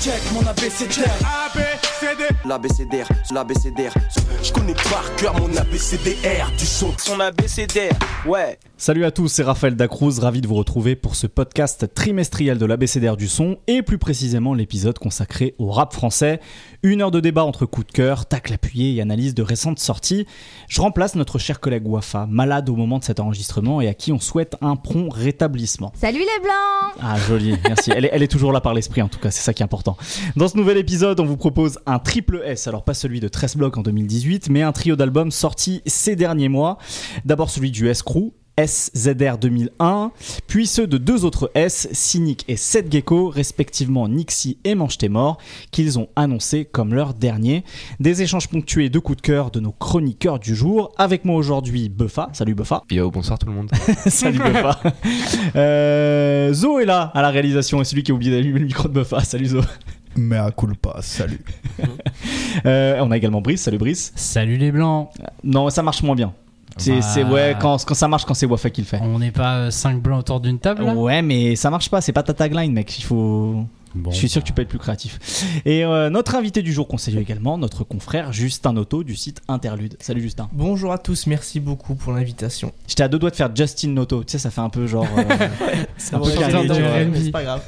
Check mon ABCDR. ABCD. L'ABCDR, l'ABCDR. Je connais par cœur mon ABCDR du son. Son ABCDR, ouais. Salut à tous, c'est Raphaël Dacruz, ravi de vous retrouver pour ce podcast trimestriel de l'ABCDR du son et plus précisément l'épisode consacré au rap français. Une heure de débat entre coup de cœur, tacle appuyé et analyse de récentes sorties. Je remplace notre cher collègue Wafa, malade au moment de cet enregistrement et à qui on souhaite un prompt rétablissement. Salut les blancs Ah joli, merci. Elle est, elle est toujours là par l'esprit en tout cas, c'est ça qui est important. Dans ce nouvel épisode, on vous propose un triple S, alors pas celui de 13 blocs en 2018, mais un trio d'albums sortis ces derniers mois. D'abord celui du S-Crew, SZR 2001, puis ceux de deux autres S, Cynic et Seth Gecko, respectivement Nixie et Mange Tes Mort, qu'ils ont annoncé comme leur dernier. Des échanges ponctués de coups de cœur de nos chroniqueurs du jour. Avec moi aujourd'hui, Buffa. Salut Buffa. Yo, bonsoir tout le monde. Salut Buffa. Euh, Zo est là à la réalisation et celui qui a oublié d'allumer le micro de Buffa. Salut Zo. Mais à pas, salut. Euh, on a également Brice. Salut Brice. Salut les blancs. Non, ça marche moins bien. C'est, Bah. c'est- ouais, quand, quand ça marche, quand c'est Wafa qui le fait. On n'est pas 5 blancs autour d'une table là? Ouais, mais ça marche pas, c'est pas ta tagline, mec. Il faut. Bon, Je suis sûr bah. que tu peux être plus créatif. Et euh, notre invité du jour qu'on salue également, notre confrère Justin Noto du site Interlude. Salut Justin. Bonjour à tous, merci beaucoup pour l'invitation. J'étais à deux doigts de faire Justin Noto. Tu sais, ça fait un peu genre. euh, C'est Un peu carré, c'est pas grave.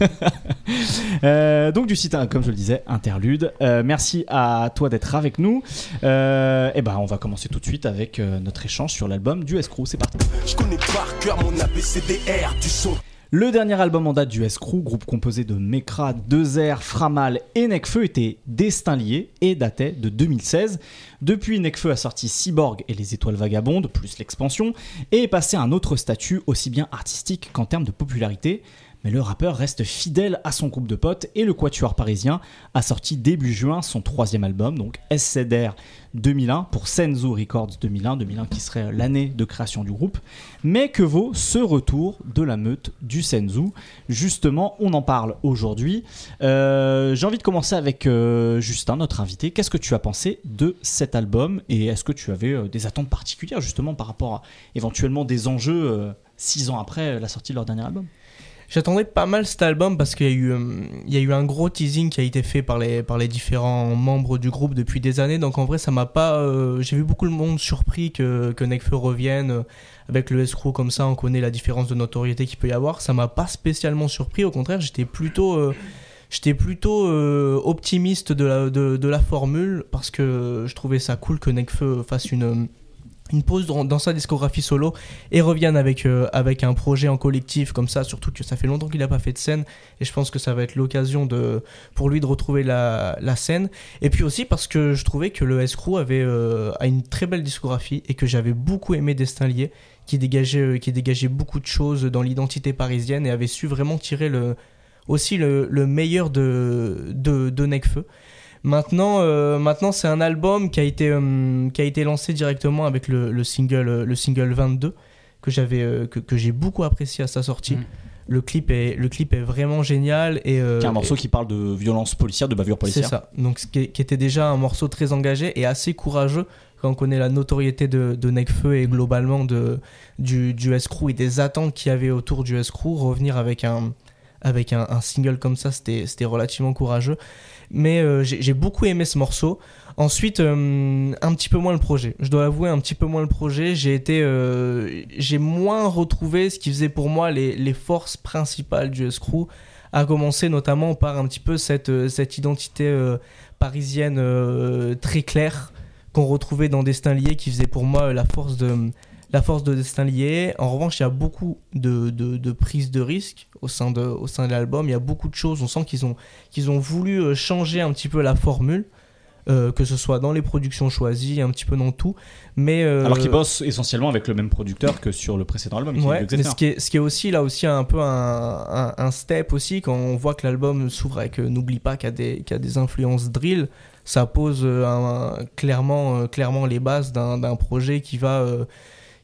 Euh, donc du site, comme je le disais, Interlude. Euh, merci à toi d'être avec nous. Euh, et ben, on va commencer tout de suite avec euh, notre échange sur l'album du Escrew. C'est parti. Je connais par cœur mon ABCDR du son. Le dernier album en date du Escrew, groupe composé de Mekra, Dezer, Framal et Necfeu, était Destin lié et datait de 2016. Depuis, Necfeu a sorti Cyborg et les Étoiles Vagabondes, plus l'expansion, et est passé à un autre statut aussi bien artistique qu'en termes de popularité. Mais le rappeur reste fidèle à son groupe de potes et le Quatuor parisien a sorti début juin son troisième album, donc SCDR 2001 pour Senzu Records 2001, 2001 qui serait l'année de création du groupe. Mais que vaut ce retour de la meute du Senzu? Justement, on en parle aujourd'hui. Euh, J'ai envie de commencer avec euh, Justin, notre invité. Qu'est-ce que tu as pensé de cet album? Et est-ce que tu avais euh, des attentes particulières justement par rapport à éventuellement des enjeux six ans après la sortie de leur dernier album? J'attendais pas mal cet album parce qu'il y, a eu, euh, un gros teasing qui a été fait par les, différents membres du groupe depuis des années. Donc en vrai, ça m'a pas. euh, J'ai vu beaucoup de monde surpris que, que revienne. euh, Avec le escroc comme ça, on connaît la différence de notoriété qu'il peut y avoir. Ça m'a pas spécialement surpris. Au contraire, j'étais plutôt. plutôt optimiste de la, de, de la formule parce que je trouvais ça cool que Nekfeu fasse une, une pause dans, sa discographie solo et revienne avec, euh, avec un projet en collectif comme ça, surtout que ça fait longtemps qu'il n'a pas fait de scène et je pense que ça va être l'occasion de, pour lui de retrouver la, la scène. Et puis aussi parce que je trouvais que le S-Crew avait euh, a une très belle discographie et que j'avais beaucoup aimé Destin Lié qui dégageait, euh, qui dégageait beaucoup de choses dans l'identité parisienne et avait su vraiment tirer le, aussi le, le meilleur de, de, de Nekfeu. Maintenant, euh, maintenant c'est un album qui a été, euh, qui a été lancé directement avec le, le single, euh, le single 22 que j'avais, euh, que, que j'ai beaucoup apprécié à sa sortie. Mm. Le clip est, le clip est vraiment génial et Qui est un morceau qui parle de violence policière, de bavure c'est policière. ça. Donc, ce qui, qui était déjà un morceau très engagé et assez courageux quand on connaît la notoriété de, de Nekfeu et globalement de, du, du S-Crew et des attentes qu'il y avait autour du S-Crew. Revenir avec un, avec un, un single comme ça, c'était relativement courageux. Mais euh, j'ai beaucoup aimé ce morceau. Ensuite, euh, un petit peu moins le projet. Je dois avouer, un petit peu moins le projet. J'ai été, euh, j'ai moins retrouvé ce qui faisait pour moi les, forces principales du S-Crew à commencer notamment par un petit peu cette, cette identité parisienne très claire qu'on retrouvait dans Destin Lié qui faisait pour moi la force de, la force de Destin Lié. En revanche, il y a beaucoup de, de, de prises de risques au sein de, au sein de l'album. Il y a beaucoup de choses. On sent qu'ils ont, qu'ils ont voulu euh, changer un petit peu la formule. euh, que ce soit dans les productions choisies, un petit peu dans tout, mais euh, Alors qu'ils bossent essentiellement avec le même producteur que sur le précédent album. Ouais, mais ce qui, est, ce qui est aussi là aussi un peu un, un, un step aussi quand on voit que l'album s'ouvre avec euh, n'oublie pas qu'il y a des qu'il y a des influences drill ça pose un- clairement clairement les bases d'un d'un projet qui va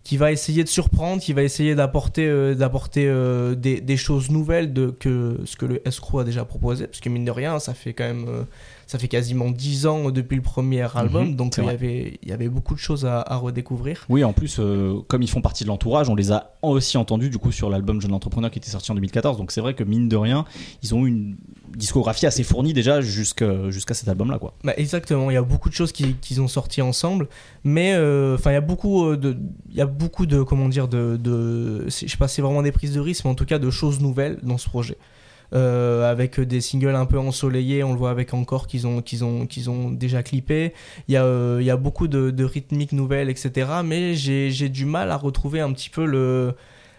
qui va essayer de surprendre qui va essayer d'apporter euh, d'apporter euh, des, des choses nouvelles de que ce que le escroc a déjà proposé parce que mine de rien ça fait quand même euh, ça fait quasiment 10 ans depuis le premier album, Mhm, donc c'est il y, avait, il y avait beaucoup de choses à, à redécouvrir. Oui, en plus, comme ils font partie de l'entourage, on les a aussi entendus du coup sur l'album Jeune Entrepreneur qui était sorti en 2014. Donc c'est vrai que mine de rien, ils ont eu une discographie assez fournie déjà jusqu'à jusqu'à cet album-là, quoi. Bah, exactement, il y a beaucoup de choses qui- qu'ils ont sorties ensemble, mais enfin il y a beaucoup de, il y a beaucoup de comment dire de, je sais pas, c'est vraiment des prises de risque, mais en tout cas de choses nouvelles dans ce projet. Euh, avec des singles un peu ensoleillés, on le voit avec encore qu'ils ont qu'ils ont qu'ils ont déjà clippé. Il y a euh, il y a beaucoup de, de rythmiques nouvelles, etc. Mais j'ai du mal à retrouver un petit peu le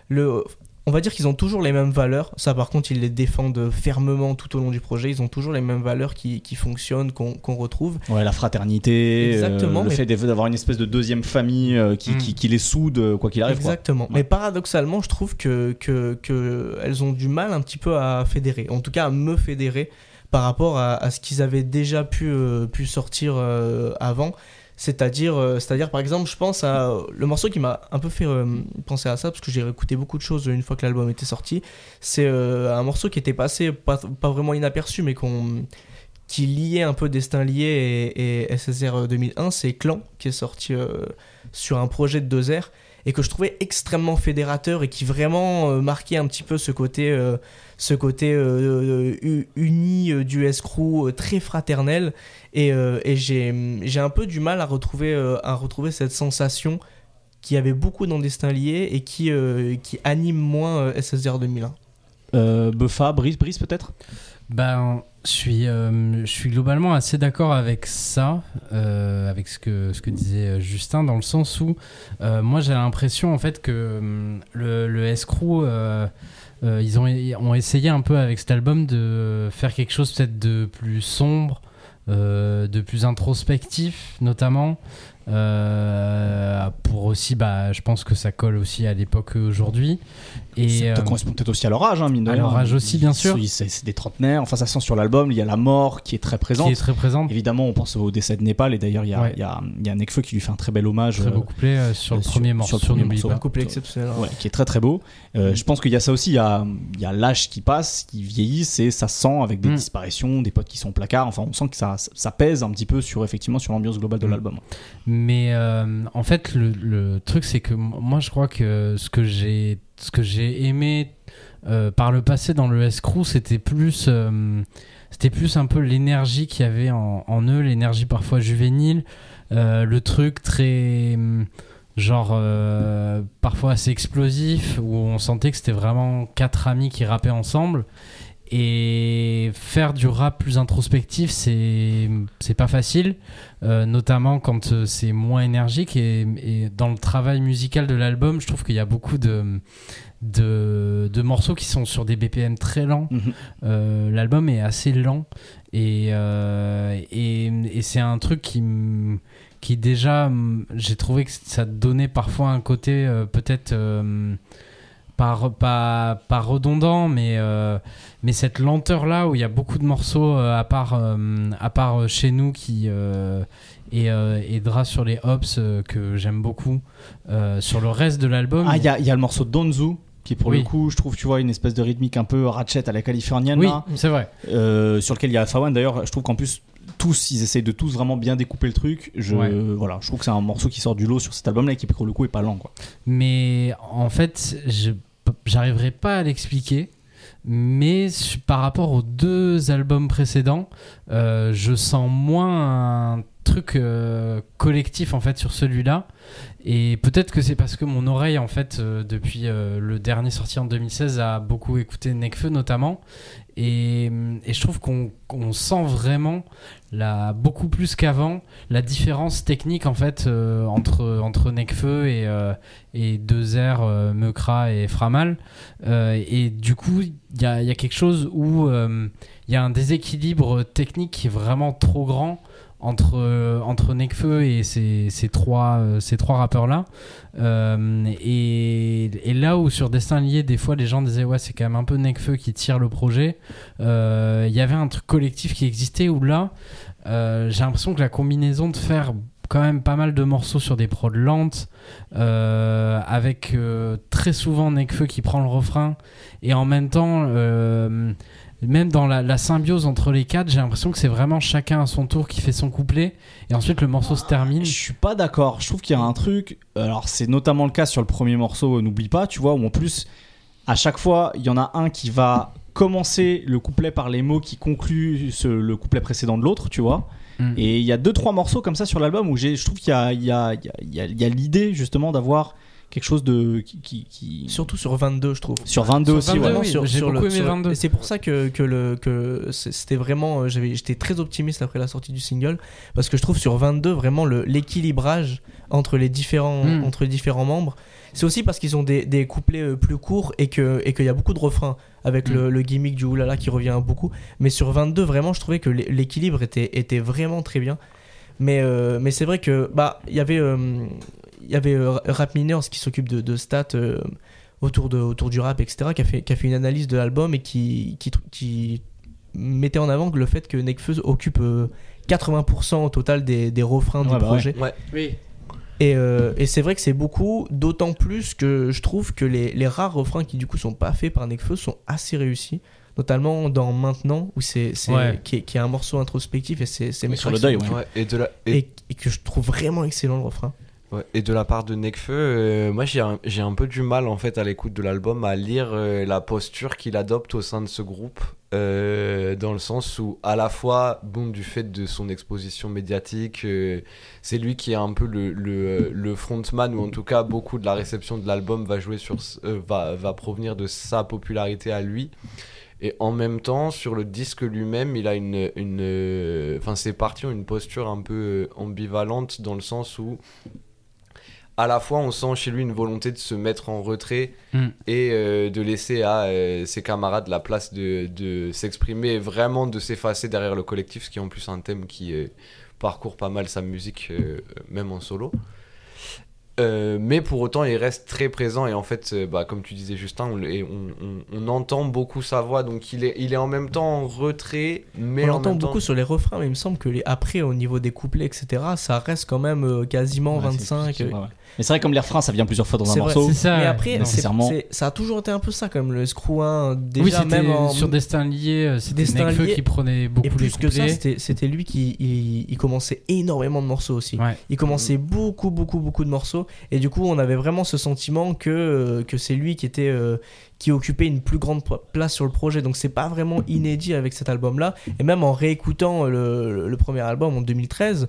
le on va dire qu'ils ont toujours les mêmes valeurs. Ça, par contre, ils les défendent fermement tout au long du projet. Ils ont toujours les mêmes valeurs qui, qui fonctionnent, qu'on retrouve. Ouais, la fraternité, Exactement, euh, le mais- fait d'avoir une espèce de deuxième famille euh, qui, Mm. qui, qui les soude, euh, quoi qu'il arrive. quoi. Exactement. Ouais. Mais paradoxalement, je trouve que, que, que elles ont du mal un petit peu à fédérer. En tout cas, à me fédérer par rapport à, à ce qu'ils avaient déjà pu, euh, pu sortir euh, avant. C'est-à-dire, euh, c'est-à-dire, par exemple, je pense à le morceau qui m'a un peu fait euh, penser à ça, parce que j'ai écouté beaucoup de choses une fois que l'album était sorti. C'est euh, un morceau qui était passé, pas, vraiment inaperçu, mais qu'on qui liait un peu Destin Lié et, SSR 2001, c'est Clan, qui est sorti sur un projet de 2 r et que je trouvais extrêmement fédérateur et qui vraiment euh, marquait un petit peu ce côté, euh, ce côté euh, uni du escrew très fraternel et, et j'ai un peu du mal à retrouver, à retrouver cette sensation qui avait beaucoup dans Destin Lié et qui, qui anime moins SSR 2001. Euh, Buffa, Brice, Brice peut-être? Ben, je suis, euh, je suis globalement assez d'accord avec ça, euh, avec ce que, ce que disait euh, Justin, dans le sens où moi j'ai l'impression en fait que hum, le, le euh, ils ont, ont essayé un peu avec cet album de faire quelque chose peut-être de plus sombre, de plus introspectif notamment. Euh, pour aussi, bah, je pense que ça colle aussi à l'époque aujourd'hui. Et Ça euh, correspond peut-être aussi à leur âge, hein, mine de à rien. leur âge aussi, bien sûr. C'est des trentenaires. Enfin, ça sent sur l'album. Il y a la mort qui est très présente. qui est très présente. Évidemment, on pense au décès de Népal. Et d'ailleurs, il y a, Ouais. il y a, il y a Nekfeu qui lui fait un très bel hommage. Très euh, beau couplet euh, sur le euh, sur- premier sur morceau, le premier morceau. Un couple exceptionnel. hein. Ouais, qui est très très beau. Euh, Je pense qu'il y a ça aussi, il y a, il y a l'âge qui passe, qui vieillit, et ça sent avec des Mm. disparitions, des potes qui sont au placard. Enfin, on sent que ça, ça pèse un petit peu sur effectivement sur l'ambiance globale de Mm. l'album. Mais euh, en fait, le, le truc, c'est que moi, je crois que ce que j'ai, ce que j'ai aimé euh, par le passé dans le escrew, c'était plus, euh, c'était plus un peu l'énergie qu'il y avait en, eux, l'énergie parfois juvénile, le truc très hum, genre parfois assez explosif où on sentait que c'était vraiment quatre amis qui rappaient ensemble. Et faire du rap plus introspectif, c'est c'est pas facile, euh, notamment quand euh, c'est moins énergique. Et, et dans le travail musical de l'album, je trouve qu'il y a beaucoup de, de, de morceaux qui sont sur des BPM très lents. Mhm. Euh, L'album est assez lent et, euh, et, et c'est un truc qui, qui déjà, j'ai trouvé que ça donnait parfois un côté euh, peut-être euh, pas, pas, pas redondant, mais, euh, mais cette lenteur-là où il y a beaucoup de morceaux euh, à part, euh, à part chez nous qui... et, et Dra sur les hops que j'aime beaucoup sur le reste de l'album Ah, il y a, y a le morceau Donzu qui pour Oui. le coup, je trouve, tu vois, une espèce de rythmique un peu ratchet à la californienne, oui c'est vrai sur lequel il y a Fawan. D'ailleurs, je trouve qu'en plus, tous, ils essayent de tous vraiment bien découper le truc. Je, Ouais. voilà, je trouve que c'est un morceau qui sort du lot sur cet album-là et qui pour le coup est pas lent, quoi. Mais en fait, je j'arriverai pas à l'expliquer. Mais par rapport aux deux albums précédents, euh, je sens moins un truc euh, collectif en fait sur celui-là. Et peut-être que c'est parce que mon oreille en fait euh, depuis euh, le dernier sorti en 2016 a beaucoup écouté Nekfeu notamment. Et, je trouve qu'on sent vraiment beaucoup plus qu'avant la différence technique en fait euh, entre, entre Nekfeu et, et 2R, euh, Meukra et Framal. Et du coup, il y a, quelque chose où il y a un déséquilibre technique qui est vraiment trop grand entre, euh, entre Nekfeu et ces, ces trois, euh, ces trois rappeurs-là. Euh, et, là où sur Destin Lié, des fois, les gens disaient Ouais, c'est quand même un peu Nekfeu qui tire le projet, il y avait un truc collectif qui existait où là, j'ai l'impression que la combinaison de faire quand même pas mal de morceaux sur des prods lentes, euh, avec très souvent Nekfeu qui prend le refrain, et en même temps, même dans la, la symbiose entre les quatre, j'ai l'impression que c'est vraiment chacun à son tour qui fait son couplet, et ensuite le morceau se termine. Je suis pas d'accord. Je trouve qu'il y a un truc. Alors, c'est notamment le cas sur le premier morceau, N'oublie pas, tu vois, où en plus, à chaque fois, il y en a un qui va commencer le couplet par les mots qui concluent ce- le couplet précédent de l'autre, tu vois. Mm. Et il y a deux, trois morceaux comme ça sur l'album où je trouve qu'il y a, il y a, il y a- il y a- il y a l'idée, justement, d'avoir quelque chose de. qui, qui- qui- Surtout sur 22, je trouve. Sur 22 aussi, Sur 22, ouais. Vraiment oui, sur- j'ai sur beaucoup le- aimé sur- 22. et C'est pour ça que, que, le, que c'était vraiment. euh, j'avais- J'étais très optimiste après la sortie du single. Parce que je trouve sur 22, vraiment le- l'équilibrage entre, les différents Mm. entre les différents membres. C'est aussi parce qu'ils ont des, des couplets euh, plus courts et qu'il et qu'il y a beaucoup de refrains avec Mm. le, le gimmick du oulala qui revient beaucoup. Mais sur 22, vraiment, je trouvais que l'é- l'équilibre était, était vraiment très bien. Mais, euh, mais c'est vrai que bah il y avait euh, il y avait euh, Rap Miners qui s'occupe de, de stats euh, autour de autour du rap etc qui a fait qui a fait une analyse de l'album et qui, qui qui mettait en avant que le fait que Nekfeu occupe euh, 80% au total des, des refrains Ouais, du bah projet Ouais. et, euh, et c'est vrai que c'est beaucoup, d'autant plus que je trouve que les, les rares refrains qui du coup sont pas faits par Nekfeu sont assez réussis. Notamment dans Maintenant, où c'est, c'est- Ouais. qui, est, qui est un morceau introspectif et c'est, c'est sur le deuil, sont- ouais. Ouais, et de la et, Et, et que je trouve vraiment excellent le refrain. Et de la part de Nekfeu, euh, moi j'ai un, un peu du mal en fait à l'écoute de l'album à lire euh, la posture qu'il adopte au sein de ce groupe, euh, dans le sens où à la fois, bon, du fait de son exposition médiatique, c'est lui qui est un peu le, le, le frontman ou en tout cas beaucoup de la réception de l'album va jouer sur, va, va provenir de sa popularité à lui. Et en même temps, sur le disque lui-même, il a une, une, enfin, ses parties ont une posture un peu ambivalente dans le sens où, à la fois, on sent chez lui une volonté de se mettre en retrait Mm. et euh, de laisser à euh, ses camarades la place de, de s'exprimer et vraiment de s'effacer derrière le collectif, ce qui est en plus un thème qui euh, parcourt pas mal sa musique, euh, même en solo. Euh, mais pour autant, il reste très présent et en fait, euh, bah, comme tu disais Justin, on, le- et on, on- on entend beaucoup sa voix, donc il est, il est en même temps en retrait, mais On en l'entend même beaucoup temps... sur les refrains, mais il me semble que les, après, au niveau des couplets, etc., ça reste quand même euh, quasiment Ouais, c'est 25. Mais c'est vrai, comme les refrains, ça vient plusieurs fois dans un vrai, morceau. C'est ça. mais après, nécessairement. ça a toujours été un peu ça, comme le Screw 1. Déjà, oui, c'était même en, sur Destin lié, euh, c'était Destin Nekfeu qui prenait beaucoup Et les plus que ça, c'était lui qui il, il commençait énormément de morceaux aussi. Ouais. Il commençait beaucoup, beaucoup, beaucoup de morceaux. Et du coup, on avait vraiment ce sentiment que, euh, que c'est lui qui était. euh, qui occupait une plus grande pla- place sur le projet. Donc c'est pas vraiment inédit avec cet album-là. Et même en réécoutant le, le- le premier album en 2013,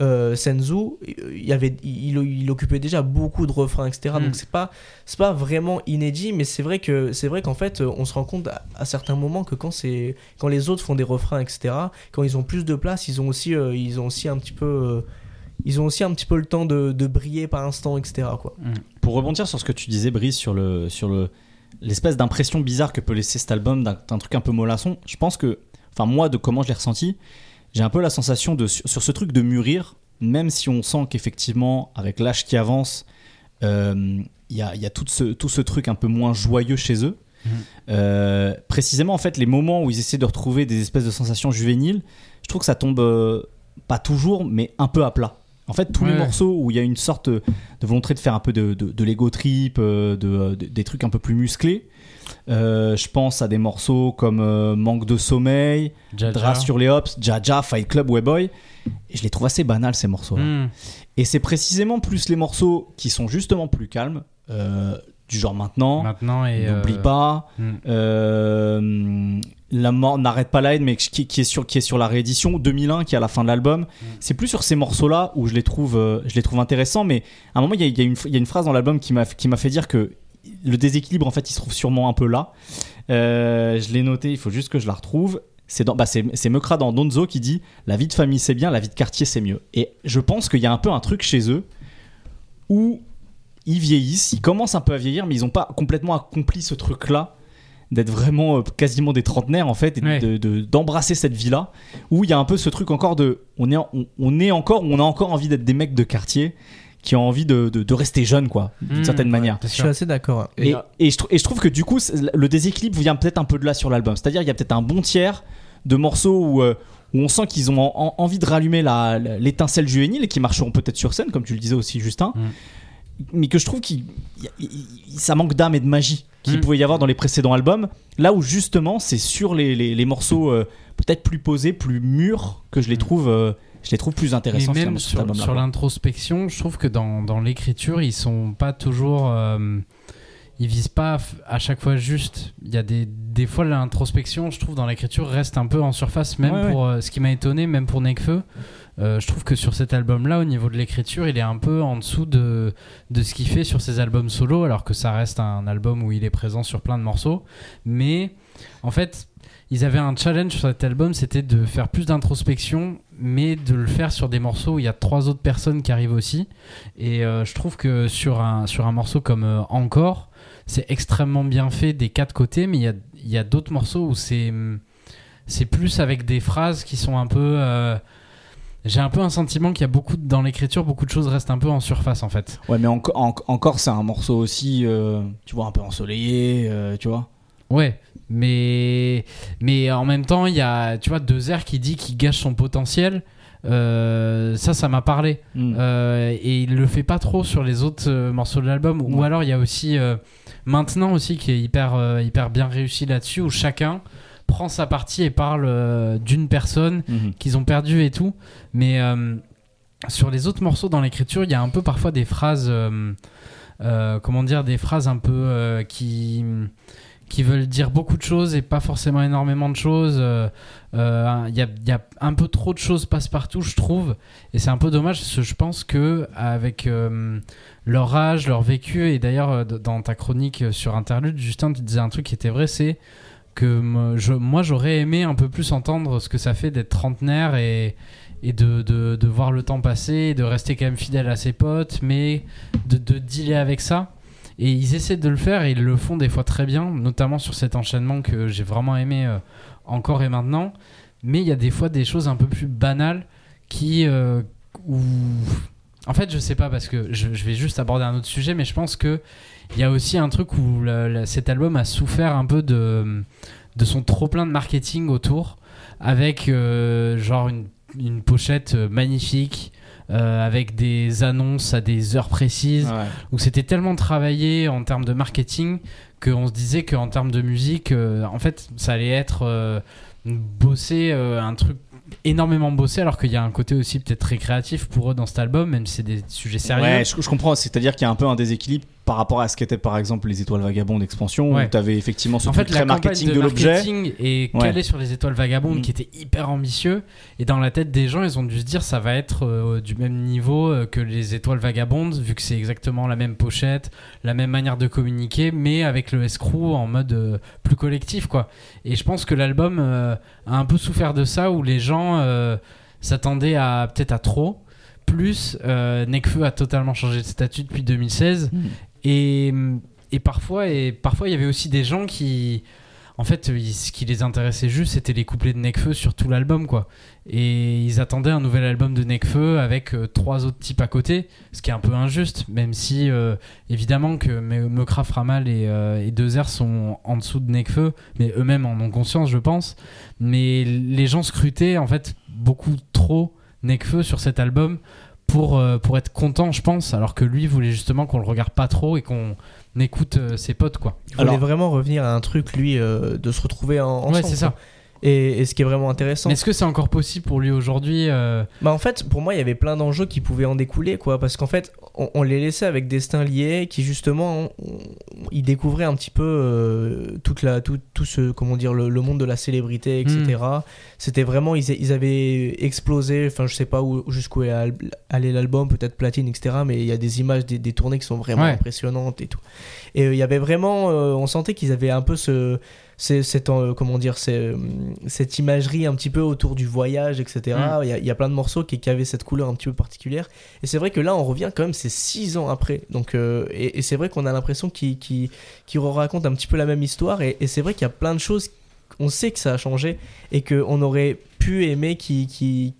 euh, Senzu, il, avait, il, il occupait déjà beaucoup de refrains, etc. Mm. Donc c'est pas, c'est pas vraiment inédit, mais c'est vrai que c'est vrai qu'en fait, on se rend compte à, à certains moments que quand c'est, quand les autres font des refrains, etc. Quand ils ont plus de place, ils ont aussi, euh, ils ont aussi un petit peu, euh, ils ont aussi un petit peu le temps de, de briller par instant, etc. Quoi. Pour rebondir sur ce que tu disais, Brice, sur le sur le l'espèce d'impression bizarre que peut laisser cet album d'un d'un truc un peu mollasson, je pense que, enfin moi, de comment je l'ai ressenti, j'ai un peu la sensation de sur, ce truc de mûrir, même si on sent qu'effectivement, avec l'âge qui avance, euh, il y a, il y a tout ce tout ce truc un peu moins joyeux chez eux. Mhm. Euh, précisément, en fait, les moments où ils essaient de retrouver des espèces de sensations juvéniles, je trouve que ça tombe euh, pas toujours, mais un peu à plat. En fait, tous les morceaux où il y a une sorte de volonté de faire un peu de, de, de l'ego trip, de- des trucs un peu plus musclés. Euh, je pense à des morceaux comme euh, Manque de sommeil, Jaja. Dra sur les hops, Jaja, Fight Club, Wayboy. Et je les trouve assez banals ces morceaux-là. Hmm. Et c'est précisément plus les morceaux qui sont justement plus calmes, euh, du genre maintenant, Maintenant et. N'oublie pas, hmm. La mort n'arrête pas la haine, mais qui, qui est sur, qui est sur la réédition 2001, qui est à la fin de l'album. C'est plus sur ces morceaux-là où je les trouve, je les trouve intéressants, mais à un moment, il y a, y une, il y a une phrase dans l'album qui m'a qui m'a fait dire que le déséquilibre, en fait, il se trouve sûrement un peu là. Euh, je l'ai noté, il faut juste que je la retrouve. C'est bah, Mekra dans Donzo qui dit La vie de famille c'est bien, la vie de quartier c'est mieux. Et je pense qu'il y a un peu un truc chez eux où ils vieillissent, ils commencent un peu à vieillir, mais ils n'ont pas complètement accompli ce truc-là d'être vraiment euh, quasiment des trentenaires en fait et Ouais. de- de- d'embrasser cette vie-là où il y a un peu ce truc encore de on est, en- on, on est encore on a encore envie d'être des mecs de quartier qui ont envie de, de- de rester jeunes quoi d'une Hmm, certaine ouais, manière Je suis assez d'accord. et, Et là- et je, trou- et je trouve que du coup, le déséquilibre vient peut-être un peu de là sur l'album. C'est-à-dire, il y a peut-être un bon tiers de morceaux où, euh, où on sent qu'ils ont en- envie de rallumer la- la- l'étincelle juvénile et qui marcheront peut-être sur scène, comme tu le disais aussi, Justin. Mm. Mais que je trouve il- ça manque d'âme et de magie qu'il Mm. pouvait y avoir dans les précédents albums. Là où justement, c'est sur les, les- les morceaux euh, peut-être plus posés, plus mûrs, que je les trouve, euh, je les trouve plus Mais intéressants finalement, même sur l'introspection, je trouve que dans, dans l'écriture, ils sont pas toujours. euh, ils visent pas à chaque fois juste. Il y a des, des fois, l'introspection, je trouve, dans l'écriture, reste un peu en surface, même Ouais, pour. euh, ce qui m'a étonné, même pour Nekfeu. Euh, je trouve que sur cet album-là, au niveau de l'écriture, il est un peu en dessous de, de ce qu'il fait sur ses albums solo, alors que ça reste un album où il est présent sur plein de morceaux. Mais en fait, ils avaient un challenge sur cet album, c'était de faire plus d'introspection, mais de le faire sur des morceaux où il y a trois autres personnes qui arrivent aussi. Et euh, je trouve que sur un, sur un morceau comme euh, Encore, c'est extrêmement bien fait des quatre côtés, mais il y a, y a d'autres morceaux où c'est c'est plus avec des phrases qui sont un peu. euh, j'ai un peu un sentiment qu'il y a beaucoup dans l'écriture, beaucoup de choses restent un peu en surface en fait. Ouais, mais en- encore, c'est un morceau aussi, tu vois, un peu ensoleillé, tu vois. Ouais, mais mais en même temps, il y a tu vois qui dit qu'il gâche son potentiel. Euh, ça, ça m'a parlé. Mm. Euh, et il le fait pas trop sur les autres euh, morceaux de l'album. Ou alors il y a aussi maintenant aussi qui est hyper hyper bien réussi là-dessus où chacun prend sa partie et parle d'une personne Mhm. qu'ils ont perdu et tout. Mais sur les autres morceaux dans l'écriture, il y a un peu parfois des phrases, comment dire, des phrases un peu qui qui veulent dire beaucoup de choses et pas forcément énormément de choses. Euh, euh, Il y, a, il un peu trop de choses passe-partout, je trouve. Et c'est un peu dommage parce que je pense que avec euh, leur âge, leur vécu, et d'ailleurs euh, dans ta chronique euh, sur Interlude, Justin, tu disais un truc qui était vrai, c'est que moi j'aurais aimé un peu plus entendre ce que ça fait d'être trentenaire et, de voir le temps passer, de rester quand même fidèle à ses potes, mais de, de dealer avec ça. Et ils essaient de le faire et ils le font des fois très bien, notamment sur cet enchaînement que j'ai vraiment aimé euh, encore et maintenant. Mais il y a des fois des choses un peu plus banales qui. euh. En fait, je sais pas parce que je, vais juste aborder un autre sujet, mais je pense que il y a aussi un truc où cet album a souffert un peu de, de son trop plein de marketing autour, avec euh, genre une, une pochette magnifique, euh, avec des annonces à des heures précises, Ouais. où c'était tellement travaillé en termes de marketing qu'on se disait qu'en termes de musique, euh, en fait, ça allait être euh, euh, un truc énormément bossé alors qu'il y a un côté aussi peut-être très créatif pour eux dans cet album même si c'est des sujets sérieux Ouais, je, je comprends. C'est-à-dire qu'il y a un peu un déséquilibre par rapport à ce qu'étaient par exemple les étoiles vagabondes d'expansion, Ouais. où tu avais effectivement ce en fait, très la marketing de, de, l'objet. marketing est Ouais. sur les étoiles vagabondes Mm. qui étaient hyper ambitieux. Et dans la tête des gens, ils ont dû se dire ça va être euh, du même niveau euh, que les étoiles vagabondes, vu que c'est exactement la même pochette, la même manière de communiquer, mais avec le escrew en mode euh, plus collectif, quoi. Et je pense que l'album a un peu souffert de ça, où les gens s'attendaient à peut-être à trop. Plus, euh, Nekfeu a totalement changé de statut depuis 2016. Mm. Et, parfois, et parfois, il y avait aussi des gens qui, en fait, ce qui les intéressait juste, c'était les couplets de Nekfeu sur tout l'album, quoi. Et ils attendaient un nouvel album de Nekfeu avec euh, trois autres types à côté, ce qui est un peu injuste, même si, euh, évidemment, que Me- Mekra, Framal et, euh, et sont en dessous de Nekfeu, mais eux-mêmes en ont conscience, je pense. Mais les gens scrutaient, en fait, beaucoup trop Nekfeu sur cet album pour, euh, pour être content, je pense, alors que lui voulait justement qu'on le regarde pas trop et qu'on écoute euh, ses potes, quoi. Il voulait Alors- vraiment revenir à un truc, lui, euh, de se retrouver en, ensemble. ouais, c'est ça. quoi. Et, et ce qui est vraiment intéressant. Est-ce que c'est encore possible pour lui aujourd'hui euh, Bah en fait, pour moi, il y avait plein d'enjeux qui pouvaient en découler, quoi. Parce qu'en fait, on, on les laissait avec Destin lié, qui justement, on- on- ils découvraient un petit peu euh, toute la, tout, tout ce, comment dire, le, le monde de la célébrité, etc. C'était vraiment, ils, ils avaient explosé. Enfin, je sais pas où jusqu'où est al- allé l'album, peut-être platine, etc. Mais il y a des images des, des tournées qui sont vraiment Ouais. impressionnantes et tout. Et euh, il y avait vraiment, on sentait qu'ils avaient un peu ce cette euh, comment dire c'est, euh, cette imagerie un petit peu autour du voyage etc Mm. il y, a, il y a plein de morceaux qui, qui avaient cette couleur un petit peu particulière. Et c'est vrai que là on revient quand même c'est six ans après. Donc euh, et, et c'est vrai qu'on a l'impression qu'il qu'il qu'il raconte un petit peu la même histoire. Et, et c'est vrai qu'il y a plein de choses on sait que ça a changé et qu'on aurait pu aimer qu'il qu'il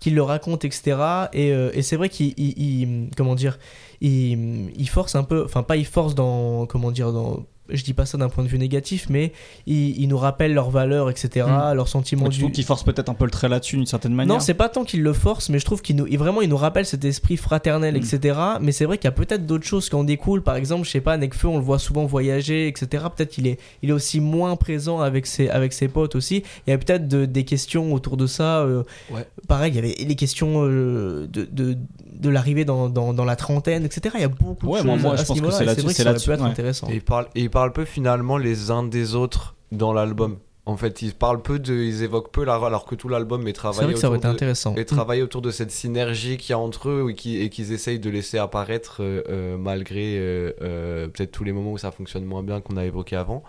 qu'il le raconte etc et, euh, et c'est vrai qu'il il- il- comment dire il, il force un peu enfin pas il force dans comment dire dans je dis pas ça d'un point de vue négatif, mais ils, ils nous rappellent leurs valeurs, etc., Mm. leurs sentiments Tu du. trouves qu'il force peut-être un peu le trait là-dessus d'une certaine manière Non, c'est pas tant qu'ils le forcent, mais je trouve qu'ils nous, ils- vraiment, ils nous rappellent cet esprit fraternel, etc. Mais c'est vrai qu'il y a peut-être d'autres choses qui en découlent. Par exemple, je sais pas, Nekfeu, on le voit souvent voyager, etc. Peut-être qu'il est, il est aussi moins présent avec ses, avec ses potes aussi. Il y a peut-être de- des questions autour de ça. euh, Ouais. Pareil, il y avait les questions euh, de, de, de l'arrivée dans, dans, dans la trentaine, etc. Il y a beaucoup Ouais, de choses moi, à je ce pense que niveau-là, c'est là-dessus- vrai que c'est ça être ouais. intéressant. Et ils parlent, et ils parlent peu finalement les uns des autres dans l'album. En fait, ils parlent peu de, ils évoquent peu la, alors que tout l'album est travaillé vrai que ça aurait été autour de, intéressant. et travailler autour de cette synergie qu'il y a entre eux et qui- et qu'ils essayent de laisser apparaître euh, euh, malgré euh, euh, peut-être tous les moments où ça fonctionne moins bien qu'on a évoqué avant.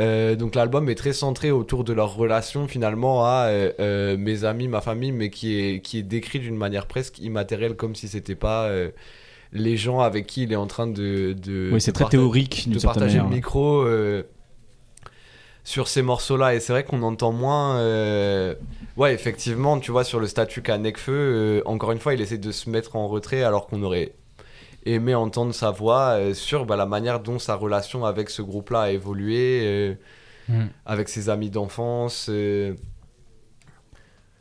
Euh, donc l'album est très centré autour de leur relation finalement à euh, euh, mes amis, ma famille, mais qui est, qui est décrit d'une manière presque immatérielle comme si c'était pas les gens avec qui il est en train de... de Oui, c'est très partager- théorique de partager manière. le micro sur ces morceaux-là. Et c'est vrai qu'on entend moins. euh, Ouais, effectivement, tu vois, sur le statut qu'a Nekfeu, euh, encore une fois, il essaie de se mettre en retrait alors qu'on aurait aimé entendre sa voix euh, sur bah, la manière dont sa relation avec ce groupe-là a évolué, euh, Mm. avec ses amis d'enfance. euh.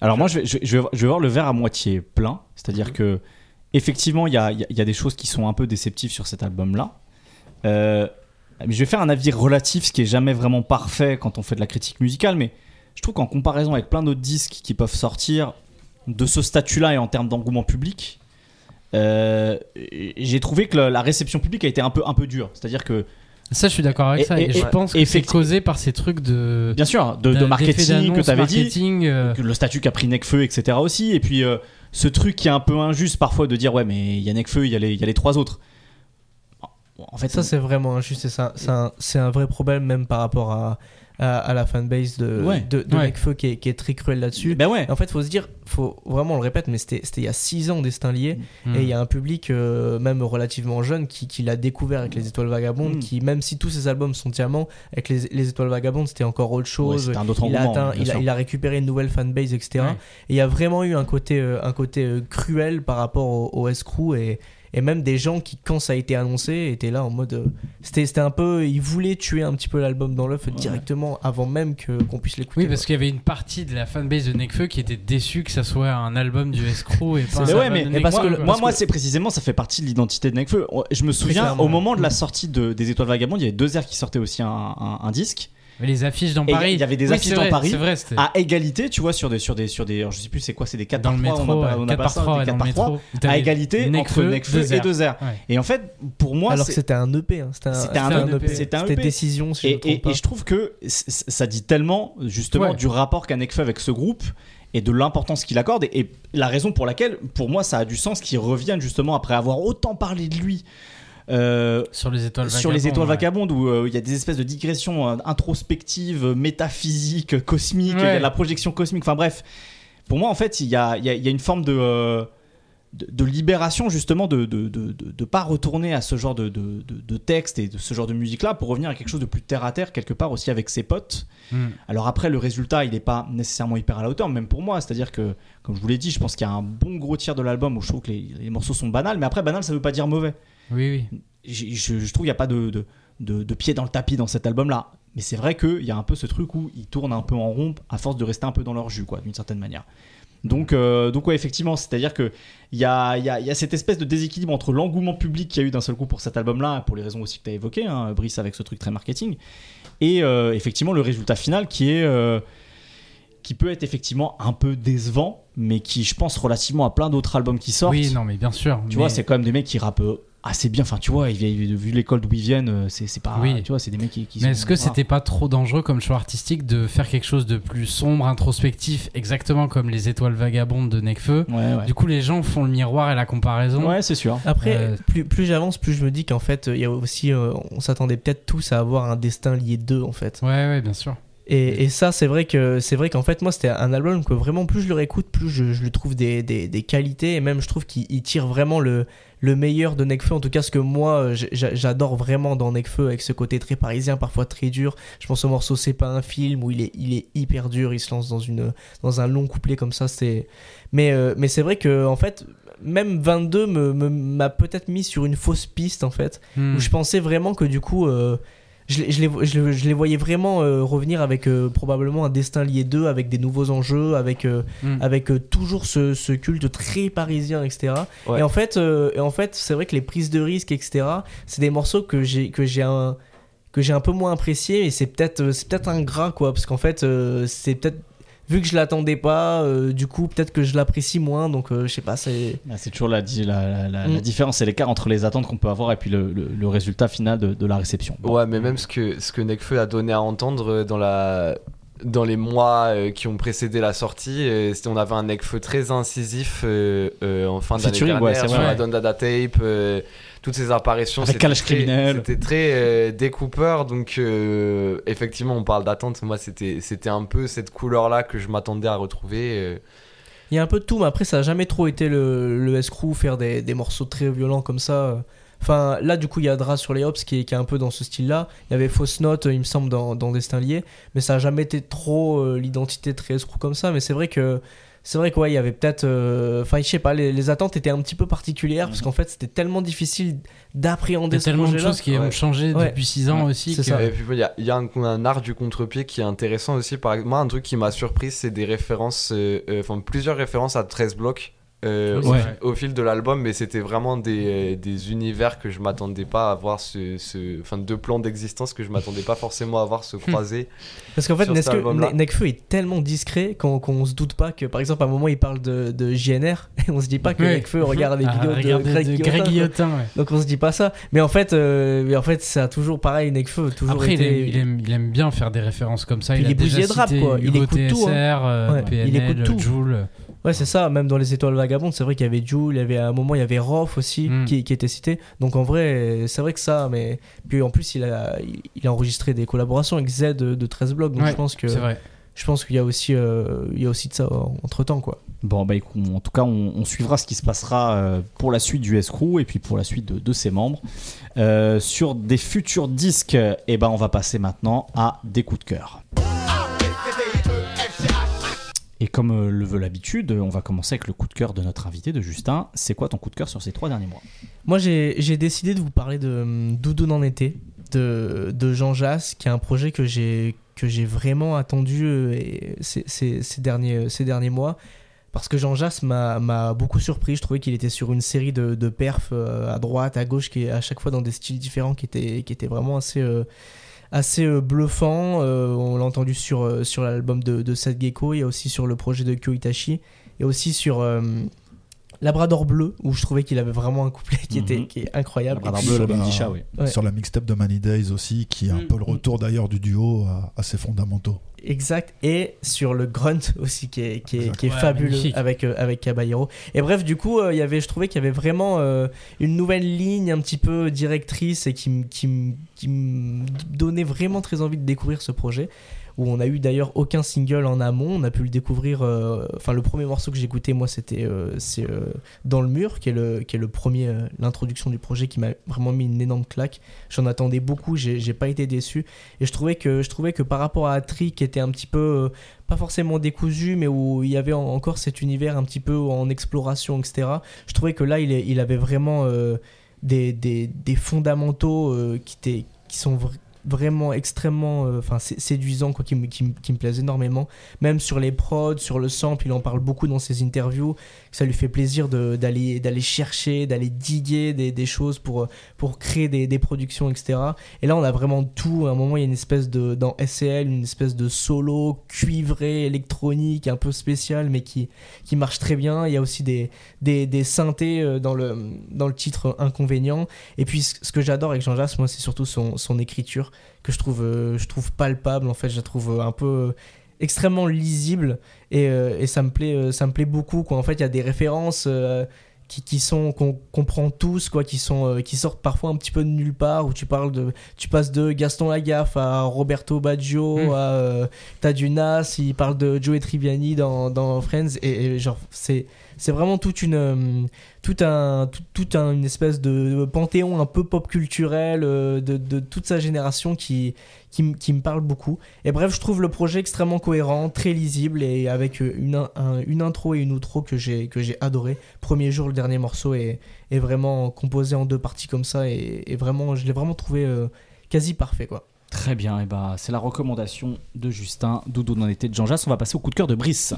Alors moi, je vais, je, vais, je vais- je vais voir le verre à moitié plein. C'est-à-dire Mhm. que, effectivement, il y a, il y a- il y a des choses qui sont un peu déceptives sur cet album-là. Euh, je vais faire un avis relatif, ce qui est jamais vraiment parfait quand on fait de la critique musicale. Mais je trouve qu'en comparaison avec plein d'autres disques qui peuvent sortir de ce statut-là et en termes d'engouement public, euh, j'ai trouvé que la- la réception publique a été un peu, un peu dure. C'est-à-dire que, Ça, je suis d'accord avec Et- ça. Et, et- je pense que c'est causé par ces trucs de. bien sûr, de, marketing que tu avais dit, euh, que le statut qu'a pris Necfeu, etc. aussi. Et puis euh, ce truc qui est un peu injuste parfois de dire ouais, mais il y a Necfeu, il y, a les- il y a les trois autres. En fait, Ça, c'est vraiment injuste c'est un, c'est un vrai problème même par rapport à, à, à la fanbase de, Ouais. de, de Ouais. Nekfeu qui est, qui est très cruel là-dessus. ben ouais. En fait, faut se dire, faut vraiment on le répète, mais c'était il y a 6 ans Destin lié hmm. et il y a un public euh, même relativement jeune qui, qui l'a découvert avec les Étoiles Vagabondes, Mm. qui même si tous ses albums sont diamants, avec les, les Étoiles Vagabondes c'était encore autre chose. un autre il, a atteint- il, a, il récupéré une nouvelle fanbase, etc. Et il y a vraiment eu un côté, euh, un côté euh, cruel par rapport au, au S-Crew et, et même des gens qui, quand ça a été annoncé, étaient là en mode. euh, c'était, c'était un peu. Ils voulaient tuer un petit peu l'album dans l'œuf directement avant même que, qu'on puisse l'écouter. Oui, parce qu'il y avait une partie de la fanbase de Nekfeu qui était déçue que ça soit un album du Escroc et pas un ouais, album mais, de mais Nekfeu, parce que le- moi, Parce moi que- c'est précisément, ça fait partie de l'identité de Necfeu. Je me souviens, au moment de la sortie de, des Étoiles Vagabondes, il y avait deux airs qui sortaient aussi un, un- un disque. Mais les affiches dans Paris. il y avait des Oui, affiches dans Paris C'est vrai, c'était À égalité, tu vois, sur des, sur des, sur des, alors, je sais plus c'est quoi, c'est des 4 dans par le 3, métro, on a, ouais, on a 4 pas par ça, 3 des ouais, 4 dans le par 3, métro. à égalité entre Nekfeu, Necfeu deux et airs. deux airs. Ouais. Et en fait, pour moi, Alors que c'était un EP. Hein. C'était un, C'était un c'était EP. C'était un EP. décision, si je et, me trompe et- pas. et je trouve que ça dit tellement justement Ouais. du rapport qu'a Nekfeu avec ce groupe et de l'importance qu'il accorde et, et la raison pour laquelle pour moi ça a du sens qu'il revienne justement après avoir autant parlé de lui euh, Sur les étoiles sur les vagabondes, étoiles ouais. vagabondes où euh, il y a des espèces de digressions euh, introspectives, métaphysiques, cosmiques, y a la projection cosmique, enfin bref. Pour moi, en fait, il y a, il y a- il y a une forme de, euh, de, de libération justement de ne de, de, de- de pas retourner à ce genre de, de, de- de texte et de ce genre de musique-là pour revenir à quelque chose de plus terre à terre quelque part aussi avec ses potes. Hmm. Alors après, le résultat, il n'est pas nécessairement hyper à la hauteur, même pour moi. C'est-à-dire que, comme je vous l'ai dit, je pense qu'il y a un bon gros tiers de l'album où je trouve que les, les morceaux sont banals, mais après, banal, ça veut pas dire mauvais Oui, oui. je, trouve qu'il n'y a pas de, de, de- de pied dans le tapis dans cet album-là. Mais c'est vrai qu'il y a un peu ce truc où ils tournent un peu en rond à force de rester un peu dans leur jus, quoi, d'une certaine manière. Donc, euh, donc ouais, effectivement, c'est-à-dire qu'il y a, y, a, il y a cette espèce de déséquilibre entre l'engouement public qu'il y a eu d'un seul coup pour cet album-là, pour les raisons aussi que tu as évoquées, hein, Brice, avec ce truc très marketing, et euh, effectivement le résultat final qui est... euh, qui peut être effectivement un peu décevant, mais qui, je pense, relativement à plein d'autres albums qui sortent. Oui, non, mais bien sûr. Tu mais- vois, c'est quand même des mecs qui rappent assez bien. Enfin, tu vois, ils viennent- vu l'école d'où ils viennent, euh, c'est c'est pas. Oui. Tu vois, c'est des mecs qui. qui Mais est-ce que c'était pas trop dangereux comme choix artistique de faire quelque chose de plus sombre, introspectif, exactement comme les étoiles vagabondes de Nekfeu? Ouais, ouais. Du coup, les gens font le miroir et la comparaison. Ouais, c'est sûr. Après, Euh, plus, plus j'avance, plus je me dis qu'en fait, il y a aussi, euh, on s'attendait peut-être tous à avoir un destin lié d'eux, en fait. Ouais, ouais, bien sûr. Et, et ça, c'est vrai que c'est vrai qu'en fait, moi, c'était un album que vraiment, plus je le réécoute, plus je, je lui trouve des, des, des qualités, et même je trouve qu'il il tire vraiment le, le meilleur de Nekfeu. En tout cas, ce que moi, j'a- j'adore vraiment dans Nekfeu, avec ce côté très parisien, parfois très dur. Je pense au morceau C'est pas un film où il est, il est hyper dur, il se lance dans une dans un long couplet comme ça. C'est mais euh, mais c'est vrai que en fait. Même 22 me- me- m'a peut-être mis sur une fausse piste en fait Hmm. où je pensais vraiment que du coup euh, je, les- je les, je, les- je les voyais vraiment euh, revenir avec euh, probablement un Destin lié 2, avec des nouveaux enjeux, avec, euh, Mm. avec toujours ce, ce culte très parisien, etc. Ouais. Et en fait, et en fait c'est vrai que les prises de risques, etc., c'est des morceaux que j'ai un que j'ai un peu moins apprécié et c'est peut-être c'est peut-être ingrat quoi parce qu'en fait euh, c'est peut-être vu que je l'attendais pas euh, du coup peut-être que je l'apprécie moins donc euh, je sais pas c'est Ah, C'est toujours la, di- la, la- la- Mm. la différence et l'écart entre les attentes qu'on peut avoir et puis le, le- le résultat final de, de la réception. Bon. Ouais, mais même ce que, ce que Nekfeu a donné à entendre euh, dans, la, dans les mois euh, qui ont précédé la sortie, euh, on avait un Nekfeu très incisif euh, euh, en fin d'année ouais, dernière c'est sur la Don Dada Tape. Toutes ces apparitions, Avec c'était Calage très, Criminel. c'était très euh, découpeur. Donc, euh, effectivement, on parle d'attente. Moi, c'était c'était un peu cette couleur-là que je m'attendais à retrouver. euh. il y a un peu de tout mais après ça a jamais trop été le, le escrew faire des, des morceaux très violents comme ça enfin là du coup il y a Dra sur les Hops qui est, qui est un peu dans ce style là il y avait Fausse Note il me semble dans, dans Destin lié mais ça a jamais été trop euh, l'identité très escrew comme ça mais c'est vrai que c'est vrai quoi il y avait peut-être euh, enfin je sais pas les, les attentes étaient un petit peu particulières parce qu'en fait c'était tellement difficile Il y d'appréhender a ce tellement de choses qui ont Ouais. changé Ouais. depuis 6 ans Ouais, aussi. que- ça. Et puis il y a, il y a un, un art du contre-pied qui est intéressant aussi. Par moi, un truc qui m'a surpris, c'est des références, euh, euh, enfin plusieurs références à 13 blocs. Euh, au, Ouais. fil de l'album, mais c'était vraiment des, des univers que je m'attendais pas à voir, ce, ce- enfin deux plans d'existence que je m'attendais pas forcément à voir se croiser. Parce qu'en fait, Nekfeu est tellement discret qu'on qu'on se doute pas que, par exemple, à un moment, il parle de, de JNR et on se dit pas que Ouais. Nekfeu regarde les Ah, vidéos de Greg, de Guillotin, Greg. Guillotin, ouais. Donc on se dit pas ça. Mais en fait, euh, mais en fait, ça a toujours pareil. Nekfeu toujours Après, il, aime, il, aime, il aime bien faire des références comme ça. Puis il, est de rap, quoi. Il écoute tout, hein. euh, Ouais, il écoute tout. Joule. Ouais, c'est ça. Même dans les étoiles vagabondes, c'est vrai qu'il y avait Jules, il y avait à un moment, il y avait Roth aussi Mm. qui, qui était cité. Donc en vrai, c'est vrai que ça. Mais puis en plus, il a, il, a enregistré des collaborations avec Z de, de 13 blocs. Donc Ouais, je pense que, C'est vrai. je pense qu'il y a aussi, euh, il y a aussi de ça entre temps, quoi. Bon, bah écoute, en tout cas, on, on suivra ce qui se passera euh, pour la suite du Escrew et puis pour la suite de, de ses membres. Euh, sur des futurs disques, eh ben, on va passer maintenant à des coups de cœur. Et comme euh, le veut l'habitude, on va commencer avec le coup de cœur de notre invité, de Justin. C'est quoi ton coup de cœur sur ces trois derniers mois? Moi, j'ai décidé de vous parler de hum, Doudoune en été, de, de Jean Jass, qui est un projet que j'ai vraiment attendu euh, ces, derniers, ces derniers mois. Parce que Jean Jass m'a beaucoup surpris. Je trouvais qu'il était sur une série de, de perfs euh, à droite, à gauche, qui à chaque fois dans des styles différents, qui étaient, qui vraiment assez, euh, assez euh, bluffants. Euh, on l'a entendu sur, euh, sur l'album de, de Seth Gecko, il y a aussi sur le projet de Kyo Itachi, et aussi sur euh, Labrador Bleu, où je trouvais qu'il avait vraiment un couplet qui, Mhm. était, qui est incroyable. Labrador Bleu, l'album la- d'Isha, oui. Ouais. Sur la mixtape de Many Days aussi, qui est un Mm. peu le retour d'ailleurs du duo à, à ses fondamentaux. Exact. Et sur le grunt aussi, qui est, qui est, qui est Ouais, fabuleux magnifique. avec, euh, avec Caballero. Et bref, du coup, euh, il y avait, je trouvais qu'il y avait vraiment euh, une nouvelle ligne un petit peu directrice et qui, m- qui, m- qui me donnait vraiment très envie de découvrir ce projet. Où on a eu d'ailleurs aucun single en amont. On a pu le découvrir. euh, Enfin, le premier morceau que j'ai écouté, moi, c'était euh, euh, Dans le mur, qui est le, qui est le premier, l'introduction du projet qui m'a vraiment mis une énorme claque. J'en attendais beaucoup, j'ai pas été déçu. Et je trouvais que, je trouvais que par rapport à Atri, qui était un petit peu, pas forcément décousu, mais où il y avait en- encore cet univers un petit peu en exploration, etc., je trouvais que là, il, il avait vraiment des, des, des fondamentaux qui, qui sont vraiment extrêmement euh, enfin sé- séduisants quoi qui me, qui, qui me plaisent énormément. Même sur les prods sur le sample il en parle beaucoup dans ses interviews ça lui fait plaisir d'aller d'aller chercher d'aller diguer des, des choses pour pour créer des, des productions etc et là on a vraiment tout. À un moment il y a une espèce de dans SCL une espèce de solo cuivré électronique un peu spécial mais qui qui marche très bien. Il y a aussi des des, des synthés euh, dans le dans le titre inconvénient. Et puis ce ce que j'adore avec Jean Jass moi c'est surtout son, son écriture que je trouve euh, je trouve palpable en fait je la trouve euh, un peu euh, extrêmement lisible et, et ça me plaît ça me plaît beaucoup quoi en fait il y a des références qui, qui sont qu'on comprend tous quoi qui sont euh, qui sortent parfois un petit peu de nulle part où tu parles de tu passes de Gaston Lagaffe à Roberto Baggio Mm. à euh, t'as du Nas il parle de Joey Triviani dans, dans Friends et, et genre c'est c'est vraiment toute une euh, un tout, un- une espèce de, panthéon un peu pop culturel euh, de, toute sa génération qui qui, me parle beaucoup et bref je trouve le projet extrêmement cohérent très lisible et avec euh, une, une intro et une outro que j'ai que j'ai adoré premier jour le dernier morceau est, est vraiment composé en deux parties comme ça et, vraiment je l'ai vraiment trouvé quasi parfait quoi Très bien, et bah, c'est la recommandation de Justin, Doudou dans l'été de Jean Jass. On va passer au coup de cœur de Brice.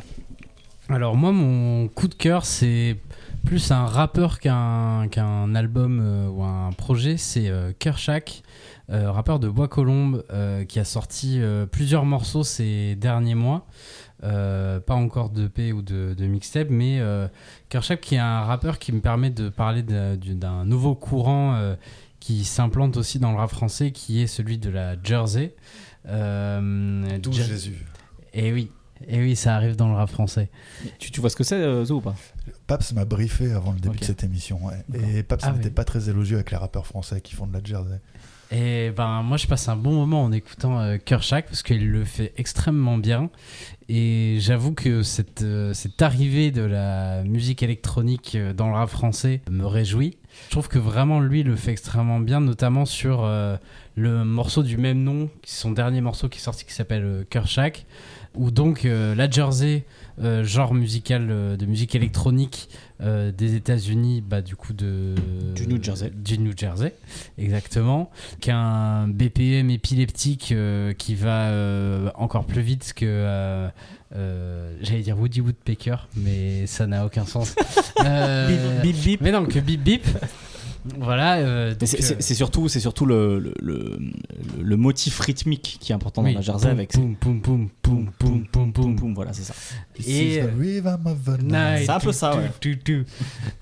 Alors moi, mon coup de cœur, c'est plus un rappeur qu'un qu'un album euh, ou un projet. C'est euh, Kershak, euh, rappeur de Bois Colombes, euh, qui a sorti plusieurs morceaux ces derniers mois. Pas encore de P ou de, de mixtape, mais Kershak qui est un rappeur qui me permet de parler d'un nouveau courant qui s'implante aussi dans le rap français, qui est celui de la Jersey. D'où Jésus. Et oui, et oui, ça arrive dans le rap français. Tu, tu vois ce que c'est, euh, Zo, ou pas? Paps m'a briefé avant le début de cette émission. ouais. Et Paps Ah n'était oui. pas très élogieux avec les rappeurs français qui font de la Jersey. Et ben moi je passe un bon moment en écoutant euh, Kershak parce qu'il le fait extrêmement bien et j'avoue que cette, euh, cette arrivée de la musique électronique euh, dans le rap français me réjouit. Je trouve que vraiment lui le fait extrêmement bien notamment sur euh, le morceau du même nom, son dernier morceau qui est sorti qui s'appelle euh, Kershak où donc euh, la Jersey euh, genre musical euh, de musique électronique des États-Unis bah du coup de Du New Jersey. du New Jersey exactement qu'un BPM épileptique qui va encore plus vite que euh, j'allais dire Woody Woodpecker mais ça n'a aucun sens Euh, Bip, bip, bip. mais non que bip bip voilà euh, c'est- euh, c'est surtout, c'est surtout le, le, le- le motif rythmique qui est important oui, dans la Jersey poum, avec poum poum poum poum poum poum Poum, poum poum, voilà, c'est ça. Et, euh, C'est un peu ça, tout, ouais. tout, tout.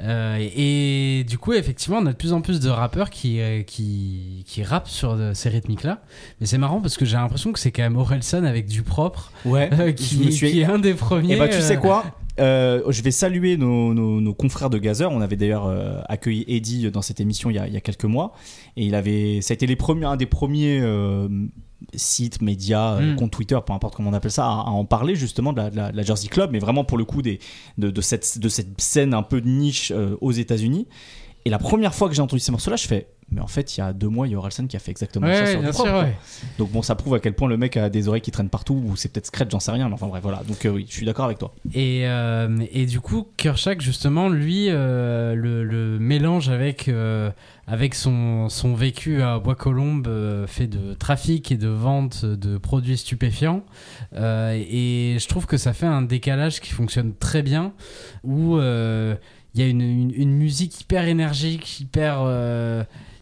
Euh, et du coup, effectivement, on a de plus en plus de rappeurs qui, qui, qui rappent sur de- ces rythmiques-là. Mais c'est marrant parce que j'ai l'impression que c'est quand même Orelsan avec du propre Ouais, euh, qui, qui est un des premiers. Et bah, tu euh, sais quoi? Euh, Je vais saluer nos, nos- nos confrères de Gazer. On avait d'ailleurs euh, accueilli Eddie dans cette émission il y, a, il y a quelques mois. Et il avait, ça a été les premiers, un des premiers euh, sites, médias, Mm. compte Twitter, peu importe comment on appelle ça, à, à en parler justement de la, de la- de la Jersey Club, mais vraiment pour le coup des, de, de cette, de cette scène un peu de niche aux États-Unis. Et la première fois que j'ai entendu ces morceaux-là, je fais. Mais en fait, il y a deux mois, il y a Orelsan qui a fait exactement ça Ouais, sur du bien sûr, ouais. Donc bon, ça prouve à quel point le mec a des oreilles qui traînent partout, ou c'est peut-être Scratch, j'en sais rien, mais enfin bref, voilà. Donc euh, oui, je suis d'accord avec toi. Et, euh, et du coup, Kershak, justement, lui, euh, le, le mélange avec, avec son, son vécu à Bois-Colombes, fait de trafic et de vente de produits stupéfiants. Et je trouve que ça fait un décalage qui fonctionne très bien, où il y a une, une, une musique hyper énergique, hyper...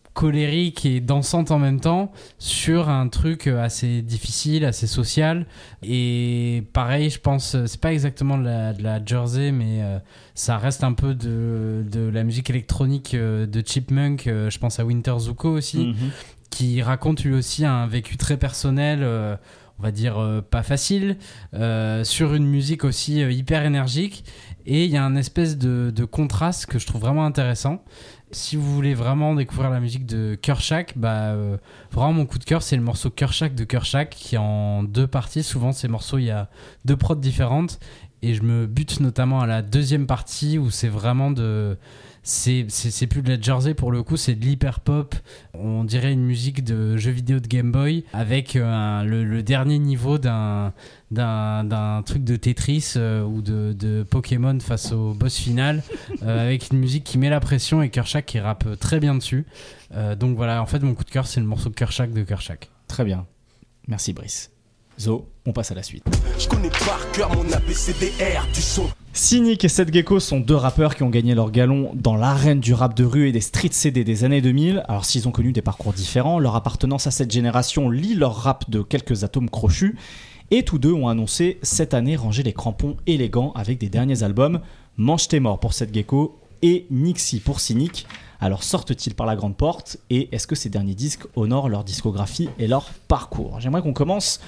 euh, colérique et dansante en même temps sur un truc assez difficile, assez social. Et pareil, je pense, euh, c'est pas exactement de la, de la Jersey, mais euh, ça reste un peu de, de la musique électronique euh, de Chipmunk. euh, je pense à Winter Zuko aussi, Mhm. qui raconte lui aussi un vécu très personnel. euh, on va dire euh, pas facile, euh, sur une musique aussi euh, hyper énergique. Et il y a un espèce de, de contraste que je trouve vraiment intéressant. Si vous voulez vraiment découvrir la musique de Kershak, bah, euh, vraiment mon coup de cœur, c'est le morceau Kershak de Kershak qui est en deux parties. Souvent, ces morceaux, il y a deux prods différentes. Et je me bute notamment à la deuxième partie où c'est vraiment de. C'est plus de la Jersey pour le coup, c'est de l'hyper pop. On dirait une musique de jeu vidéo de Game Boy avec euh, un- le, le dernier niveau d'un d'un d'un truc de Tetris euh, ou de, de Pokémon face au boss final euh, avec une musique qui met la pression et Kershak qui rappe très bien dessus. Euh, donc voilà, en fait, mon coup de cœur, c'est le morceau Kershak de Kershak. Très bien. Merci Brice. Zo, on passe à la suite. Je connais par cœur mon ABCDR du son. Cynic et Seth Gecko sont deux rappeurs qui ont gagné leur galon dans l'arène du rap de rue et des street CD des années 2000. Alors s'ils ont connu des parcours différents, leur appartenance à cette génération lie leur rap de quelques atomes crochus. Et tous deux ont annoncé cette année ranger les crampons élégants avec des derniers albums Mange tes morts pour Seth Gecko et Nixie pour Cynic. Alors sortent-ils par la grande porte et est-ce que ces derniers disques honorent leur discographie et leur parcours? J'aimerais qu'on commence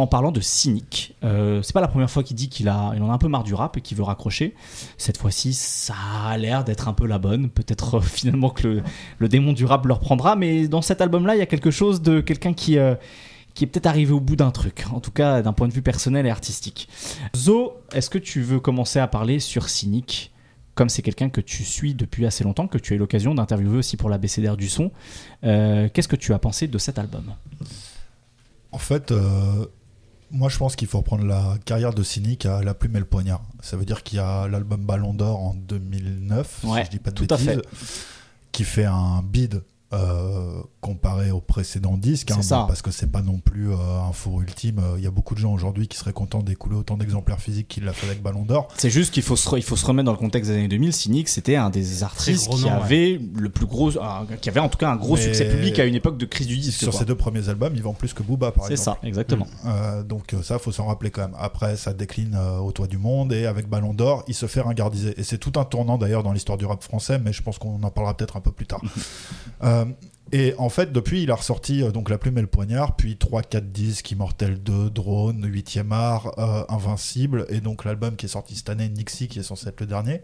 en parlant de Cynic. Euh, c'est pas la première fois qu'il dit qu'il a, il en a un peu marre du rap et qu'il veut raccrocher. Cette fois-ci, ça a l'air d'être un peu la bonne. Peut-être euh, finalement que le, démon du rap le reprendra, mais dans cet album-là, il y a quelque chose de quelqu'un qui, euh, qui est peut-être arrivé au bout d'un truc, en tout cas d'un point de vue personnel et artistique. Zo, est-ce que tu veux commencer à parler sur Cynic comme c'est quelqu'un que tu suis depuis assez longtemps, que tu as eu l'occasion d'interviewer aussi pour la BCDR du son, euh, qu'est-ce que tu as pensé de cet album? En fait, moi je pense qu'il faut reprendre la carrière de Cynic à la plume et le poignard. Ça veut dire qu'il y a l'album Ballon d'Or en 2009, Ouais, si je dis pas de tout à bêtises, fait. qui fait un bid euh, comparé au précédent disque, hein, C'est ça. bon, parce que c'est pas non plus euh, un four ultime. Il y a beaucoup de gens aujourd'hui qui seraient contents d'écouler autant d'exemplaires physiques qu'il l'a fait avec Ballon d'Or. C'est juste qu'il faut, se re- il faut se remettre dans le contexte des années 2000. Cynic, c'était un des artistes qui nom, ouais. avait le plus gros, qui avait en tout cas un gros Mais- succès public à une époque de crise du disque. Sur quoi. ses deux premiers albums, il vend plus que Booba, par C'est exemple. ça, exactement. Euh, donc euh, ça, faut s'en rappeler quand même. Après, ça décline euh, au toit du monde et avec Ballon d'Or, il se fait ringardiser. Et c'est tout un tournant d'ailleurs dans l'histoire du rap français, mais je pense qu'on en parlera peut-être un peu plus tard. Euh, et en fait, depuis, il a ressorti euh, donc La Plume et le Poignard, puis 3-4 disques, Immortel 2, Drone, 8e art, euh, Invincible, et donc l'album qui est sorti cette année, Nixie, qui est censé être le dernier.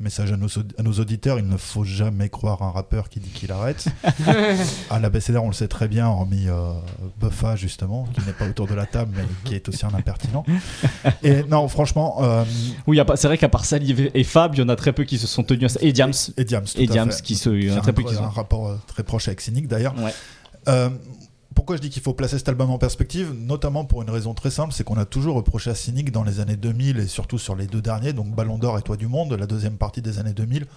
Message à nos, à nos auditeurs, il ne faut jamais croire un rappeur qui dit qu'il arrête. à l'ABCDR, on le sait très bien, hormis euh, Buffa, justement, qui n'est pas autour de la table, mais qui est aussi un impertinent. Et non, franchement, euh, Oui, y a pas- c'est vrai qu'à part Salive et Fab, il y en a très peu qui se sont tenus à ça. Et Diams. et Diams, tout Et à Diams fait. qui se, il y en a très un, peu qui un rapport euh, très proche avec Cynic, d'ailleurs. Ouais. Euh, pourquoi je dis qu'il faut placer cet album en perspective Notamment pour une raison très simple, c'est qu'on a toujours reproché à Cynic dans les années 2000 et surtout sur les deux derniers, donc Ballon d'Or et Toi du Monde, la deuxième partie des années 2000,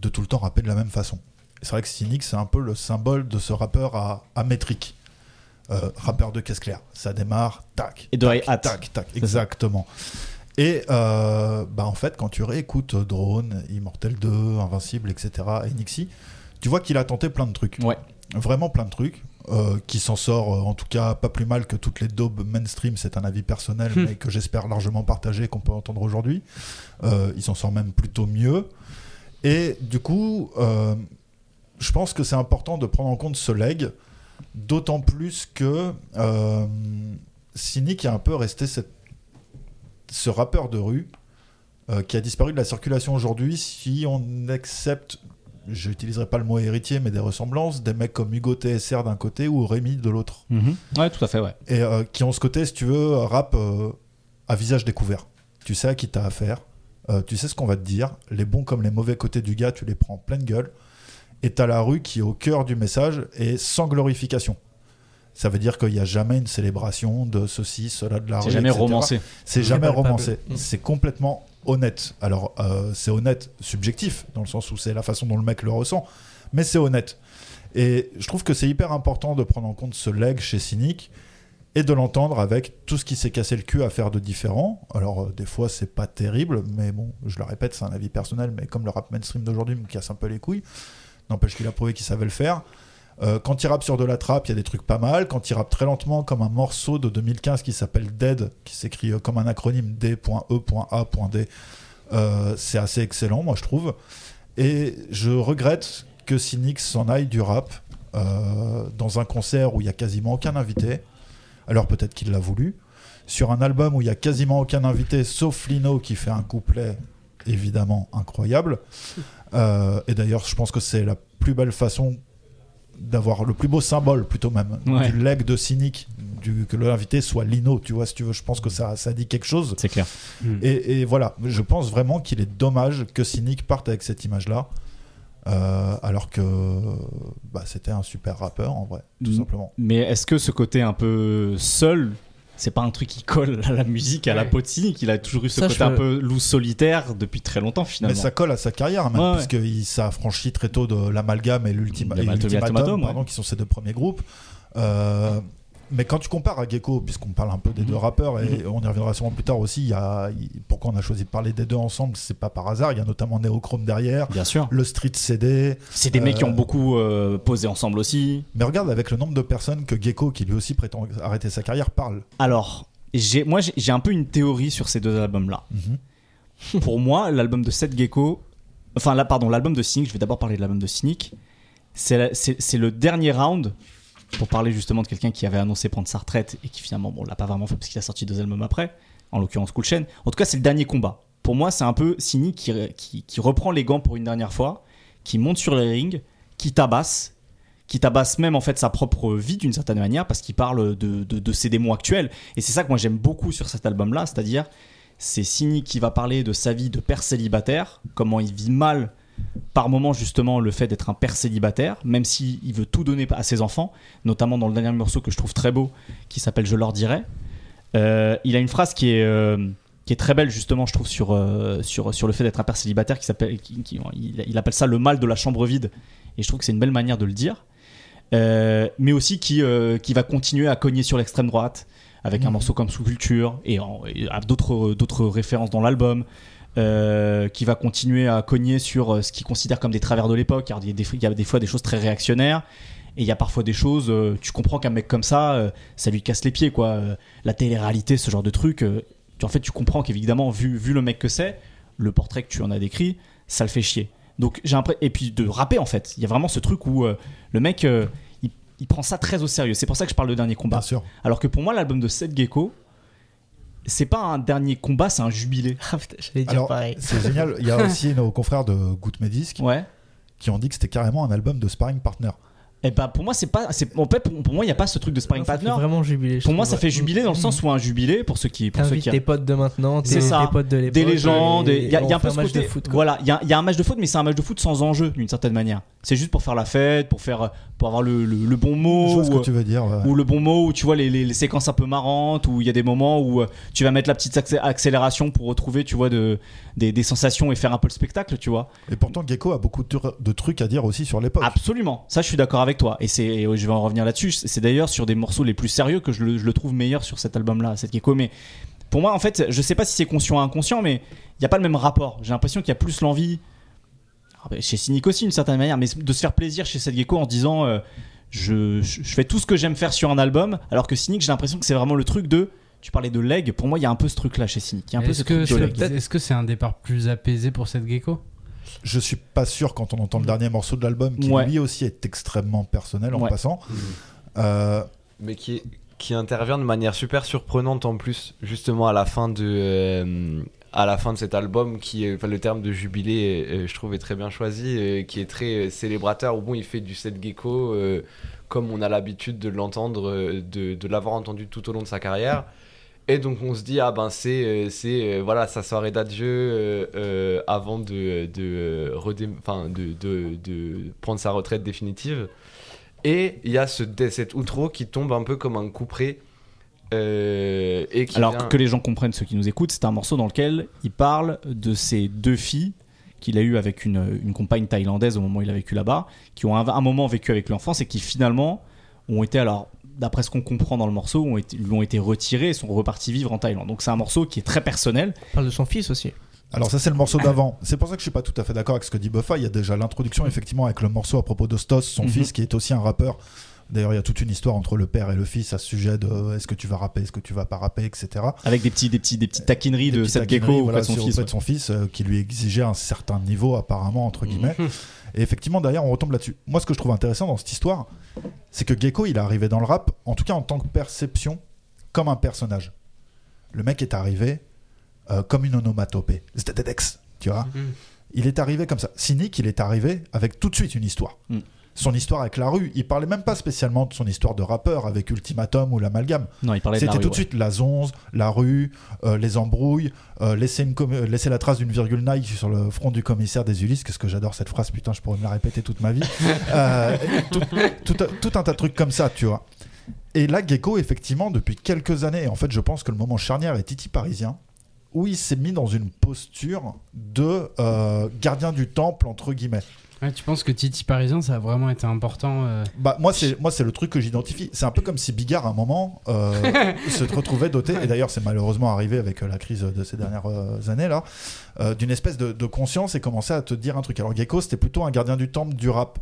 de tout le temps rapper de la même façon. C'est vrai que Cynic, c'est un peu le symbole de ce rappeur à, à métrique. Euh, rappeur de caisse claire. Ça démarre, tac. Et de tac, tac, tac. Exactement. Et euh, bah en fait, quand tu réécoutes Drone, Immortel 2, Invincible, etc., et Nixie, tu vois qu'il a tenté plein de trucs Ouais. Vraiment plein de trucs. euh, qui s'en sort euh, en tout cas pas plus mal que toutes les daubes mainstream, c'est un avis personnel, Hmm. mais que j'espère largement partagé, qu'on peut entendre aujourd'hui. Euh, il s'en sort même plutôt mieux. Et du coup, je pense que c'est important de prendre en compte ce leg, d'autant plus que Cynic est un peu resté cette- ce rappeur de rue qui a disparu de la circulation aujourd'hui si on accepte je n'utiliserai pas le mot héritier, mais des ressemblances, des mecs comme Hugo TSR d'un côté ou Rémi de l'autre. Mhm. Ouais, tout à fait, ouais. Et euh, qui ont ce côté, si tu veux, rap euh, à visage découvert. Tu sais à qui t'as affaire, euh, tu sais ce qu'on va te dire, les bons comme les mauvais côtés du gars, tu les prends en pleine gueule, et t'as la rue qui est au cœur du message et sans glorification. Ça veut dire qu'il n'y a jamais une célébration de ceci, cela, de la rue. C'est jamais etc. romancé. C'est jamais romancé. Mm. C'est complètement honnête. Alors, euh, c'est honnête subjectif, dans le sens où c'est la façon dont le mec le ressent, mais c'est honnête. Et je trouve que c'est hyper important de prendre en compte ce leg chez Cynic et de l'entendre avec tout ce qui s'est cassé le cul à faire de différent. Alors, euh, des fois, c'est pas terrible, mais bon, je le répète, c'est un avis personnel, mais comme le rap mainstream d'aujourd'hui me casse un peu les couilles, n'empêche qu'il a prouvé qu'il savait le faire. Euh, quand il rappe sur de la trappe, il y a des trucs pas mal. Quand il rappe très lentement, comme un morceau de 2015 qui s'appelle Dead, qui s'écrit euh, comme un acronyme D.E.A.D, euh, c'est assez excellent, moi je trouve. Et je regrette que Cynic s'en aille du rap dans un concert où il y a quasiment aucun invité. Alors peut-être qu'il l'a voulu. Sur un album où il y a quasiment aucun invité, sauf Lino qui fait un couplet évidemment incroyable. Et d'ailleurs, je pense que c'est la plus belle façon d'avoir le plus beau symbole plutôt même Ouais. du leg de cynique du, que l'invité soit Lino tu vois si tu veux je pense que ça, ça dit quelque chose C'est clair. et, et voilà je pense vraiment qu'il est dommage que Cynic parte avec cette image là alors que bah, c'était un super rappeur en vrai tout Mm. simplement Mais est-ce que ce côté un peu seul, c'est pas un truc qui colle à la musique, à la Ouais. de Cynic Il a toujours eu ce Ça, côté un peu loup solitaire depuis très longtemps mais finalement. ça colle à sa carrière même Ouais, ouais. puisqu'il s'affranchit très tôt de l'amalgame et l'ultima- et L'Ultimatum, pardon, qui sont ses deux premiers groupes Euh, mais quand tu compares à Gecko, puisqu'on parle un peu des Mhm. deux rappeurs, et on y reviendra sûrement plus tard aussi, il y a, pourquoi on a choisi de parler des deux ensemble, c'est pas par hasard, il y a notamment Neochrome derrière, Bien sûr. le Street CD, C'est des mecs qui Euh, ont beaucoup euh, posé ensemble aussi. mais regarde avec le nombre de personnes que Gecko, qui lui aussi prétend arrêter sa carrière, parle. Alors, j'ai, moi j'ai un peu une théorie sur ces deux albums-là. Mhm. Pour moi, l'album de Seth Gecko, enfin là, pardon, l'album de Cynic, je vais d'abord parler de l'album de Cynic, c'est la- c'est c'est le dernier round pour parler justement de quelqu'un qui avait annoncé prendre sa retraite et qui finalement, bon, l'a pas vraiment fait parce qu'il a sorti deux albums après, en l'occurrence Cool Chain. En tout cas, c'est le dernier combat. Pour moi, c'est un peu Cynic qui, reprend les gants pour une dernière fois, qui monte sur les rings, qui tabasse, qui tabasse même en fait sa propre vie d'une certaine manière parce qu'il parle de, ses démons actuels. Et c'est ça que moi j'aime beaucoup sur cet album-là, c'est-à-dire c'est Cynic qui va parler de sa vie de père célibataire, comment il vit mal par moment justement le fait d'être un père célibataire, même s'il il veut tout donner à ses enfants, notamment dans le dernier morceau que je trouve très beau, qui s'appelle Je leur dirai. Euh, il a une phrase qui est, euh, qui est très belle justement, je trouve, sur, euh, sur, sur le fait d'être un père célibataire, qui s'appelle, qui- qui- il, il appelle ça le mal de la chambre vide. Et je trouve que c'est une belle manière de le dire. Mais aussi qui, qui va continuer à cogner sur l'extrême droite avec un Mhm. morceau comme Sous-Culture et, en- et à d'autres d'autres références dans l'album. Euh, qui va continuer à cogner sur euh, ce qu'il considère comme des travers de l'époque. car Il y, a des, il y a des fois des choses très réactionnaires et il y a parfois des choses. euh, tu comprends qu'un mec comme ça, ça lui casse les pieds, quoi. La télé-réalité, ce genre de truc. tu- en fait, tu comprends qu'évidemment, vu, vu le mec que c'est, le portrait que tu en as décrit, ça le fait chier. Donc j'ai et puis de rapper en fait. Il y a vraiment ce truc où euh, le mec euh, il, il prend ça très au sérieux. C'est pour ça que je parle de dernier combat. Bien sûr. Alors que pour moi l'album de Seth Gecko c'est pas un dernier combat, c'est un jubilé. Ah, putain, j'allais dire Alors, pareil. c'est génial. Il y a aussi nos confrères de Good Medisc Ouais. qui ont dit que c'était carrément un album de sparring partner. Et bah pour moi c'est pas c'est en fait pour, pour moi il y a pas ce truc de sparring Non, ça fait partner. vraiment jubilé. Pour moi ça fait jubilé dans le sens où un jubilé pour ceux qui pour ceux T'invites qui tes potes de maintenant, tes, C'est ça. tes potes de l'époque. des légendes, il y a, il y a un peu fait ce match côté de foot. quoi. voilà, il y a, il y a un match de foot mais c'est un match de foot sans enjeu d'une certaine manière. C'est juste pour faire la fête, pour faire pour avoir le, le- le bon Je mot ou- que tu veux dire. ouais. ou le bon mot, où tu vois les, les- les séquences un peu marrantes, où il y a des moments où euh, tu vas mettre la petite accé- accélération pour retrouver, tu vois, de, des, des sensations et faire un peu le spectacle, tu vois. Et pourtant, Gecko a beaucoup de, tr- de trucs à dire aussi sur l'époque. Absolument, ça je suis d'accord avec toi. Et c'est, je vais en revenir là-dessus. C'est d'ailleurs sur des morceaux les plus sérieux que je le, je le trouve meilleur sur cet album-là, cette Gecko. Mais pour moi, en fait, je sais pas si c'est conscient ou inconscient, mais il n'y a pas le même rapport. J'ai l'impression qu'il y a plus l'envie, chez Cynic aussi d'une certaine manière, mais de se faire plaisir chez cette Gecko en se disant euh, je, fais tout ce que j'aime faire sur un album, alors que Cynic, j'ai l'impression que c'est vraiment le truc de. Tu parlais de leg, pour moi il y a un peu ce truc là chez Cynic. Est-ce ce que c'est un départ plus apaisé pour cette gecko? Je suis pas sûr quand on entend le dernier morceau de l'album, qui Ouais. lui aussi est extrêmement personnel en Ouais. passant. Euh, mais qui, qui intervient de manière super surprenante en plus, justement à la fin de, euh, à la fin de cet album, qui enfin, le terme de jubilé, je trouve, est très bien choisi, qui est très célébrateur, où bon, il fait du set gecko, euh, comme on a l'habitude de l'entendre, euh, de, l'avoir entendu tout au long de sa carrière. Et donc on se dit, ah ben c'est, euh, c'est voilà, sa soirée d'adieu avant de, de, de, de, de prendre sa retraite définitive. Et il y a ce, cet outro qui tombe un peu comme un couperet. Euh, et qui Alors vient- que les gens comprennent, ceux qui nous écoutent, c'est un morceau dans lequel il parle de ces deux filles qu'il a eu avec une, une compagne thaïlandaise au moment où il a vécu là-bas, qui ont un, un moment vécu avec l'enfance et qui finalement ont été, alors d'après ce qu'on comprend dans le morceau, ont été, lui ont été retirés et sont repartis vivre en Thaïlande. Donc c'est un morceau qui est très personnel. On parle de son fils aussi. alors ça c'est le morceau d'avant. C'est pour ça que je suis pas tout à fait d'accord avec ce que dit Buffa. Il y a déjà l'introduction effectivement avec le morceau à propos de Stos, son Mhm. fils qui est aussi un rappeur. D'ailleurs, il y a toute une histoire entre le père et le fils à ce sujet de euh, est-ce que tu vas rapper, est-ce que tu vas pas rapper, etc. Avec des petits, des petits, des petites taquineries Des de cette gecko voilà, son fils. son fils, euh, qui lui exigeait un certain niveau apparemment entre guillemets. Mhm. Et effectivement, derrière, on retombe là-dessus. Moi, ce que je trouve intéressant dans cette histoire, c'est que Gecko, il est arrivé dans le rap, en tout cas en tant que perception, comme un personnage. Le mec est arrivé euh, comme une onomatopée. Zdededex, tu vois. Il est arrivé comme ça. Cynic, il est arrivé avec tout de suite une histoire. Mm. Son histoire avec la rue, il parlait même pas spécialement de son histoire de rappeur avec Ultimatum ou l'amalgame. Non, il parlait de la C'était tout de ouais. suite la zonze, la rue, euh, les embrouilles, euh, laisser, une com- euh, laisser la trace d'une virgule Nike sur le front du commissaire des Ulysses. Qu'est-ce que j'adore cette phrase, putain, je pourrais me la répéter toute ma vie. Euh, tout, tout- tout un tas de trucs comme ça, tu vois. Et là, Gecko, effectivement, depuis quelques années, en fait, je pense que le moment charnière est Titi Parisien, où il s'est mis dans une posture de euh, gardien du temple, entre guillemets. Ouais, tu penses que Titi Parisien, ça a vraiment été important euh, Bah, moi, c'est moi c'est le truc que j'identifie. C'est un peu comme si Bigard, à un moment, euh, se retrouvait doté, et d'ailleurs, c'est malheureusement arrivé avec euh, la crise de ces dernières années-là, euh, d'une espèce de, de conscience et commençait à te dire un truc. Alors, Gecko, c'était plutôt un gardien du temple du rap.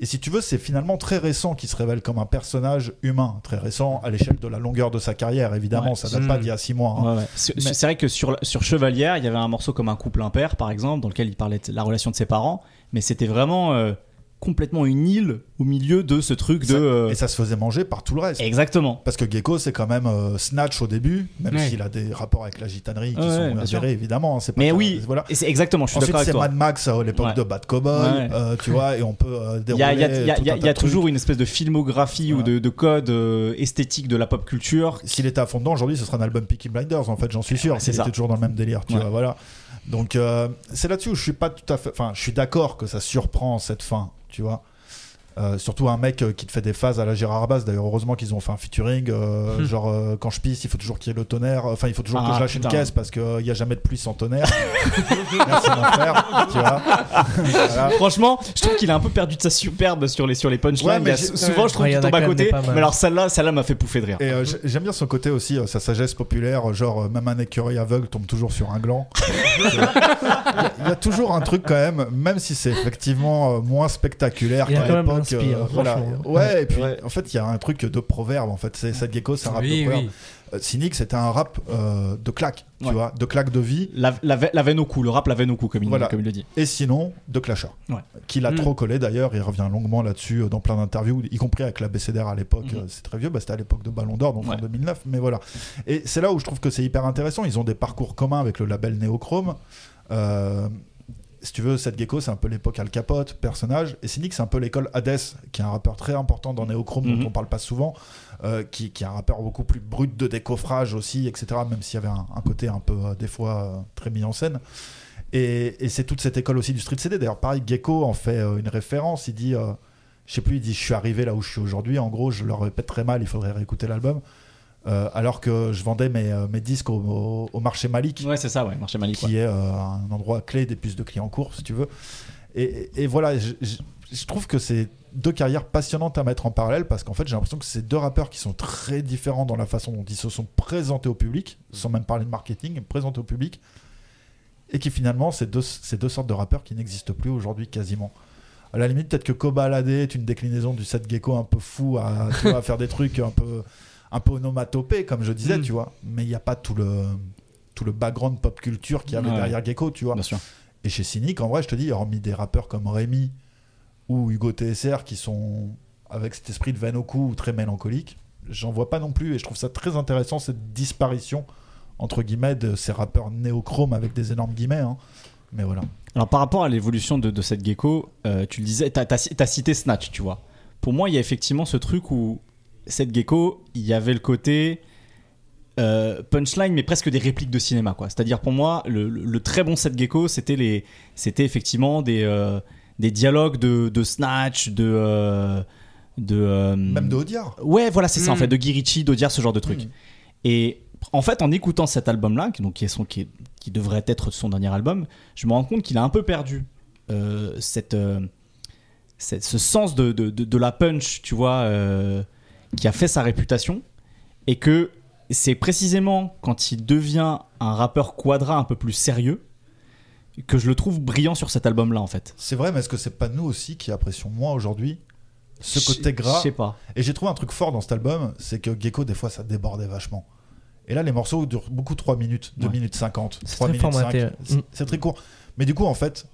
Et si tu veux, c'est finalement très récent qu'il se révèle comme un personnage humain. Très récent à l'échelle de la longueur de sa carrière, évidemment. Ouais. Ça date pas Mm. d'il y a six mois. hein. Ouais, ouais. C'est Mais- vrai que sur, sur Chevalière, il y avait un morceau comme un couple impair, par exemple, dans lequel il parlait de la relation de ses parents, mais c'était vraiment euh, complètement une île au milieu de ce truc de. Euh, Et ça se faisait manger par tout le reste. Exactement. Parce que Gecko, c'est quand même euh, Snatch au début, même Ouais. s'il a des rapports avec la gitanerie qui Ouais, sont sûr. avérés, évidemment. hein, pas Mais oui, Voilà. et c'est exactement, je suis d'accord avec c'est. Mad Max à l'époque Ouais. de Bad Cowboy, Ouais. euh, tu vois, et on peut euh, Il y dérouler. a, il y a- il y a- il y il y toujours une espèce de filmographie ou Voilà. de, de code euh, esthétique de la pop culture. S'il était à fond dedans, aujourd'hui, ce serait un album Peaky Blinders, en fait, j'en suis sûr. Ouais, ça. était toujours dans le même délire, tu Ouais. vois, voilà. Donc, euh, c'est là-dessus où je suis pas tout à fait. Enfin, je suis d'accord que ça surprend cette fin, tu vois. Euh, surtout un mec euh, qui te fait des phases à la Gérard Abbas. D'ailleurs, heureusement qu'ils ont fait un featuring. euh, Hmm. Genre, euh, quand je pisse, il faut toujours qu'il y ait le tonnerre. Enfin, il faut toujours que Ah, je lâche putain. une caisse parce qu'il n'y a jamais de pluie sans tonnerre. Merci, mon frère. Tu vois Voilà. Franchement, je trouve qu'il a un peu perdu de sa superbe sur les, sur les punchlines. Ouais, souvent, je trouve Ouais, qu'il tombe à côté. Mais alors, celle-là, celle-là m'a fait pouffer de rire. Et euh, j'ai- j'aime bien son côté aussi, euh, sa sagesse populaire, genre euh, même un écureuil aveugle tombe toujours sur un gland. il, y a, il y a toujours un truc quand même, même si c'est effectivement euh, moins spectaculaire qu'à l'époque. Voilà. franchement. Ouais, et puis Ouais. en fait il y a un truc de proverbe en fait. C'est Sad Gecko, c'est un rap de proverbe. oui. Euh, Cynic, c'était un rap euh, de claque, tu Ouais. vois, de claque de vie. La, la, ve- la veine au cou, le rap la veine au cou, comme il, Voilà. comme il le dit. Et sinon, de Clasher. Ouais. Qu'il a Mm. trop collé d'ailleurs, il revient longuement là-dessus euh, dans plein d'interviews, y compris avec la BCDR à l'époque. Euh, C'est très vieux, bah, c'était à l'époque de Ballon d'Or, donc en Ouais. 2009, mais voilà. Et c'est là où je trouve que c'est hyper intéressant. Ils ont des parcours communs avec le label Neochrome. Euh, si tu veux, Seth Gecko, c'est un peu l'époque Al Capote, personnage. Et Cynic, c'est un peu l'école Hades, qui est un rappeur très important dans Neochrome, Mhm. dont on parle pas souvent, euh, qui, qui est un rappeur beaucoup plus brut de décoffrage aussi, etc. Même s'il y avait un, un côté un peu, euh, des fois, euh, très mis en scène. Et, et c'est toute cette école aussi du street CD. D'ailleurs, pareil, Gecko en fait une référence. Il dit, je sais plus, il dit, je suis arrivé là où je suis aujourd'hui. En gros, je le répète très mal, il faudrait réécouter l'album. Euh, alors que je vendais mes, euh, mes disques au, au- au marché Malik, Ouais, c'est ça, ouais, marché Malik. qui est euh, un endroit clé des puces de clients courts, si tu veux. Et, et- et voilà, je, je- je trouve que c'est deux carrières passionnantes à mettre en parallèle parce qu'en fait, j'ai l'impression que c'est deux rappeurs qui sont très différents dans la façon dont ils se sont présentés au public, sans même parler de marketing, présentés au public, et qui finalement, c'est deux, c'est deux sortes de rappeurs qui n'existent plus aujourd'hui quasiment. À la limite, peut-être que Kobalade est une déclinaison du set gecko un peu fou à, tu vois, à faire des trucs un peu, un peu onomatopées, comme je disais, Mm. tu vois. Mais il n'y a pas tout le, tout le background pop culture qu'il y avait Ouais. derrière Gecko, tu vois. Bien sûr. Et chez Cynic, en vrai, je te dis, hormis des rappeurs comme Rémi ou Hugo TSR qui sont avec cet esprit de veine au cou ou très mélancolique, j'en vois pas non plus. Et je trouve ça très intéressant, cette disparition, entre guillemets, de ces rappeurs néochromes avec des énormes guillemets. hein. Mais voilà. Alors par rapport à l'évolution de, de cette gecko, euh, tu le disais, t'as as, cité Snatch, tu vois. Pour moi, il y a effectivement ce truc où cette gecko, il y avait le côté euh, punchline, mais presque des répliques de cinéma, quoi. C'est-à-dire pour moi, le, le- le très bon set gecko, c'était les, c'était effectivement des euh, des dialogues de, de Snatch, de euh, de euh, Même de Audiard. Ouais, voilà, c'est ça en Mm. fait, de Guirichi, d'Audiard, ce genre de truc. Mm. Et en fait, en écoutant cet album-là, qui, donc, qui, est son, qui, est- qui devrait être son dernier album, je me rends compte qu'il a un peu perdu euh, cette, euh, cette- ce sens de, de, de- de la punch, tu vois, euh, qui a fait sa réputation. Et que c'est précisément quand il devient un rappeur quadra un peu plus sérieux que je le trouve brillant sur cet album-là, en fait. C'est vrai, mais est-ce que c'est pas nous aussi qui apprécions moins aujourd'hui ce côté gras Je sais pas. Et j'ai trouvé un truc fort dans cet album, c'est que Gecko, des fois, ça débordait vachement. Et là, les morceaux durent beaucoup 3 minutes, 2 Ouais. minutes 50, C'est 3 très minutes formaté, 5. ouais. C'est- Mm. C'est très court. Mais du coup, en fait,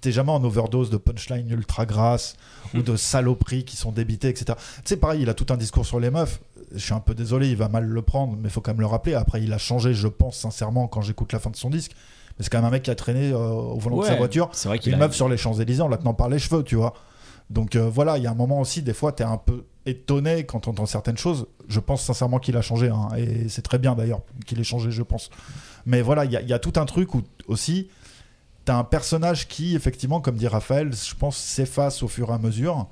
t'es jamais en overdose de punchline ultra grasses ou de saloperies qui sont débitées, etc. Tu sais, pareil, il a tout un discours sur les meufs. Je suis un peu désolé, il va mal le prendre, mais il faut quand même le rappeler. Après, il a changé, je pense, sincèrement, quand j'écoute la fin de son disque. Mais c'est quand même un mec qui a traîné euh, au volant de sa voiture C'est vrai qu'il une a... meuf sur les Champs-Élysées en la tenant par les cheveux, tu vois. Donc euh, voilà, il y a un moment aussi, des fois, tu es un peu étonné quand on entend certaines choses. Je pense sincèrement qu'il a changé, hein, et c'est très bien d'ailleurs qu'il ait changé, je pense. Mais voilà, il y, a- il y a tout un truc où aussi, tu as un personnage qui, effectivement, comme dit Raphaël, je pense, s'efface au fur et à mesure,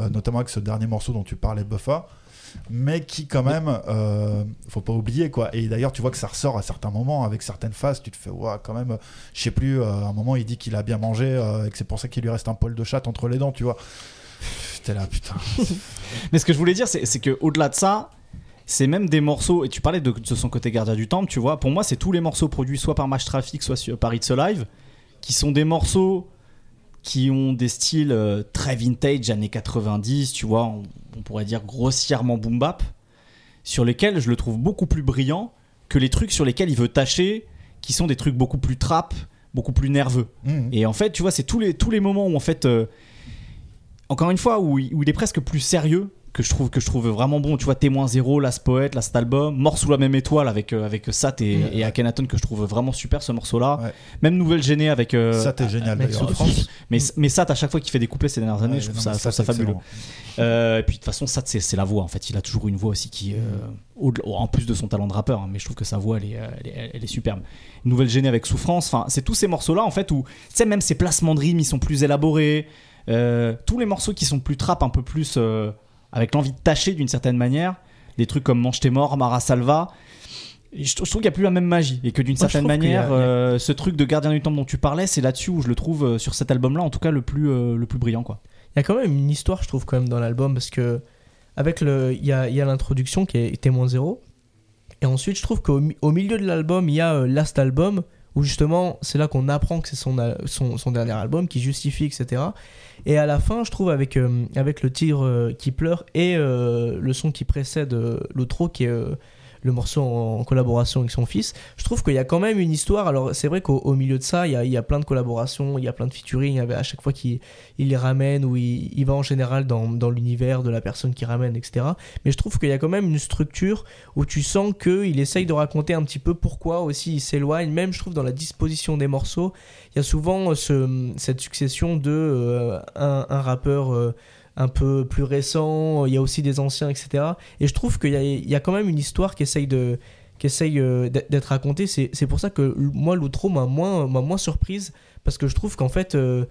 euh, notamment avec ce dernier morceau dont tu parlais, Buffa, mais qui quand même, euh, faut pas oublier quoi. Et d'ailleurs, tu vois que ça ressort à certains moments avec certaines phases. Tu te fais, ouais, quand même, je sais plus. euh, à un moment, il dit qu'il a bien mangé et que c'est pour ça qu'il lui reste un poil de chatte entre les dents, tu vois. T'es là, putain. Mais ce que je voulais dire, c'est c'est que au-delà de ça, c'est même des morceaux. Et tu parlais de, de son côté gardien du temple, tu vois. Pour moi, c'est tous les morceaux produits soit par Match Traffic, soit sur- par It's Alive, qui sont des morceaux qui ont des styles euh, très vintage, années 90, tu vois. On, on pourrait dire grossièrement boom bap, sur lesquels je le trouve beaucoup plus brillant que les trucs sur lesquels il veut tâcher, qui sont des trucs beaucoup plus trap, beaucoup plus nerveux. Mhm. Et en fait, tu vois, c'est tous les, tous les moments où, en fait, euh, encore une fois, où il est presque plus sérieux que je trouve que je trouve vraiment bon. Tu vois, Témoin Zéro, Last Poet, Last Album, Mort sous la même étoile avec, euh, avec Sat et, Mhm. et Akhenaton que je trouve vraiment super ce morceau-là. Ouais. Même Nouvelle Gênée avec. euh, ça, t'es génial avec d'ailleurs. Souffrance. mais, mais Sat, à chaque fois qu'il fait des couplets ces dernières années, Ouais, je trouve non, ça, ça, fabuleux. Euh, et puis de toute façon, Sat, c'est la voix en fait. Il a toujours une voix aussi qui. euh, en plus de son talent de rappeur, hein, mais je trouve que sa voix, elle est, euh, elle est, elle est superbe. Nouvelle Gênée avec Souffrance, enfin, c'est tous ces morceaux-là en fait où, tu sais, même ces placements de rimes, ils sont plus élaborés. Euh, tous les morceaux qui sont plus trap, un peu plus euh, avec l'envie de tâcher d'une certaine manière, des trucs comme Mange tes morts, Mara Salva. Je, je trouve qu'il n'y a plus la même magie et que d'une certaine manière, a- euh, ce truc de Gardien du Temple dont tu parlais, c'est là-dessus où je le trouve euh, sur cet album-là, en tout cas le plus euh, le plus brillant quoi. Il y a quand même une histoire, je trouve, quand même, dans l'album, parce que avec le, il y a, y a l'introduction qui est témoin zéro, et ensuite, je trouve qu'au au milieu de l'album, il y a Last Album, où justement, c'est là qu'on apprend que c'est son, son, son dernier album, qui justifie, etc. Et à la fin, je trouve, avec, euh, le tir euh, qui pleure et euh, le son qui précède l'outro, qui est le morceau en, collaboration avec son fils, je trouve qu'il y a quand même une histoire. Alors, c'est vrai qu'au au milieu de ça, il y a, plein de collaborations, il y a plein de featuring, à chaque fois qu'il il les ramène ou il, va en général dans, l'univers de la personne qui ramène, etc. Mais je trouve qu'il y a quand même une structure où tu sens qu'il essaye de raconter un petit peu pourquoi aussi il s'éloigne. Même, je trouve, dans la disposition des morceaux, il y a souvent euh, ce- cette succession de euh, un rappeur. euh, un peu plus récent, il y a aussi des anciens, etc. Et je trouve qu'il y a, quand même une histoire qui essaye de essaye euh, d'être racontée. C'est pour ça que moi, l'outro m'a moins, m'a moins surprise, parce que je trouve qu'en fait, euh,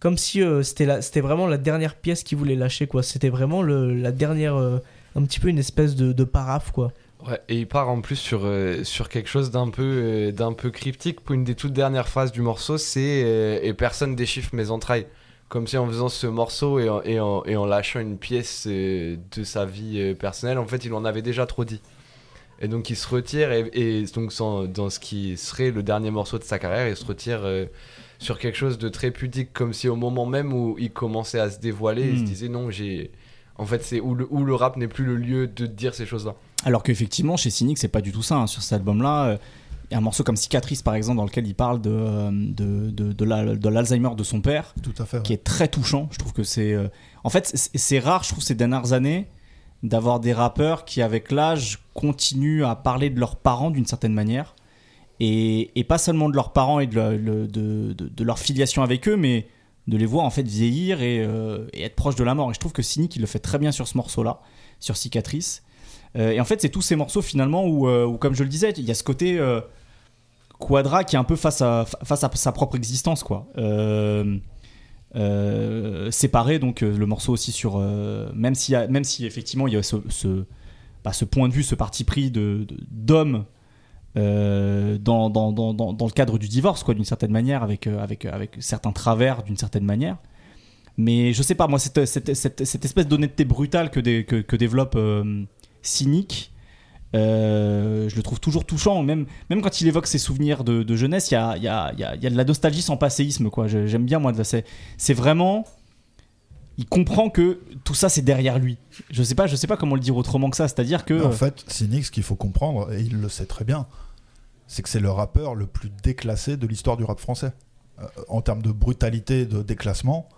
comme si euh, c'était c'était vraiment la dernière pièce qu'il voulait lâcher, quoi. C'était vraiment la dernière, un petit peu une espèce de, de quoi. Ouais, et il part en plus sur, sur quelque chose d'un peu, euh, d'un peu cryptique. Pour une des toutes dernières phrases du morceau, c'est Et personne déchiffre mes entrailles. Comme si en faisant ce morceau et en, et en, et en lâchant une pièce euh, de sa vie euh, personnelle, en fait, il en avait déjà trop dit. Et donc il se retire, et, et donc sans- dans ce qui serait le dernier morceau de sa carrière, il se retire euh, sur quelque chose de très pudique, comme si au moment même où il commençait à se dévoiler, il se Hmm. disait non, j'ai. En fait, c'est où le, où le rap n'est plus le lieu de dire ces choses-là. Alors qu'effectivement, chez Cynic, c'est pas du tout ça. hein. Sur cet album-là, euh, un morceau comme Cicatrice, par exemple, dans lequel il parle de, euh, de, de, de la- de l'Alzheimer de son père, Tout à fait. qui ouais. est très touchant. Je trouve que c'est. euh, En fait, c'est rare, je trouve, ces dernières années, d'avoir des rappeurs qui, avec l'âge, continuent à parler de leurs parents d'une certaine manière. Et, et pas seulement de leurs parents et de, de, leur filiation avec eux, mais de les voir en fait vieillir et, euh, et être proche de la mort. Et je trouve que Cynic, il le fait très bien sur ce morceau-là, sur Cicatrice. Euh, et en fait, c'est tous ces morceaux finalement où, euh, où, comme je le disais, il y a ce côté Quadra qui est un peu face à, face à sa propre existence, quoi. Euh, euh, séparé, donc euh, le morceau aussi sur. même, si, même si effectivement il y a ce, ce, bah, point de vue, ce parti pris de- de- d'homme dans, dans, dans, dans, le cadre du divorce, quoi, d'une certaine manière, avec, avec, avec certains travers, d'une certaine manière. Mais je sais pas, moi, cette, cette, cette, espèce d'honnêteté brutale que, que, développe Cynic, euh, je le trouve toujours touchant. Même, même quand il évoque ses souvenirs de, jeunesse, il y a, y, a, y, a, de la nostalgie sans passéisme. quoi. J'aime bien, moi, c'est vraiment. Il comprend que tout ça, c'est derrière lui. Je sais pas, je sais pas comment le dire autrement que ça. C'est-à-dire que. En fait, Cynic, ce qu'il faut comprendre, et il le sait très bien, c'est que c'est le rappeur le plus déclassé de l'histoire du rap français. Euh, en termes de brutalité, de déclassement,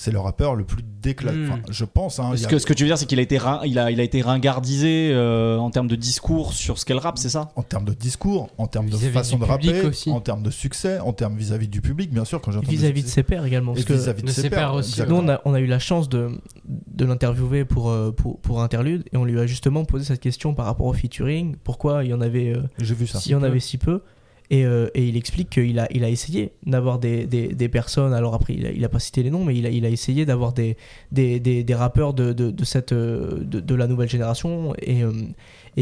c'est le rappeur le plus déclassé. Hmm. Enfin, je pense. Hein, ce, a- que, ce que tu veux dire, c'est qu'il a été, il a, il a été ringardisé euh, en termes de discours sur ce qu'est le rap, c'est ça? En termes de discours, en termes de façon de rapper, aussi. en termes de succès, en termes vis-à-vis du public, bien sûr, quand Vis-à-vis de ses pairs également. Et Parce que vis-à-vis de de ses ses pairs, aussi. exactement. Nous, on a, on a eu la chance de, de l'interviewer pour, euh, pour, pour Interlude et on lui a justement posé cette question par rapport au featuring. Pourquoi il y en avait, euh, J'ai vu ça. en avait si peu et, euh, et il explique qu'il a, il essayé d'avoir des, personnes. Alors après, il a, il pas cité les noms, mais il a, il essayé d'avoir des, rappeurs euh, de, la nouvelle génération et, euh,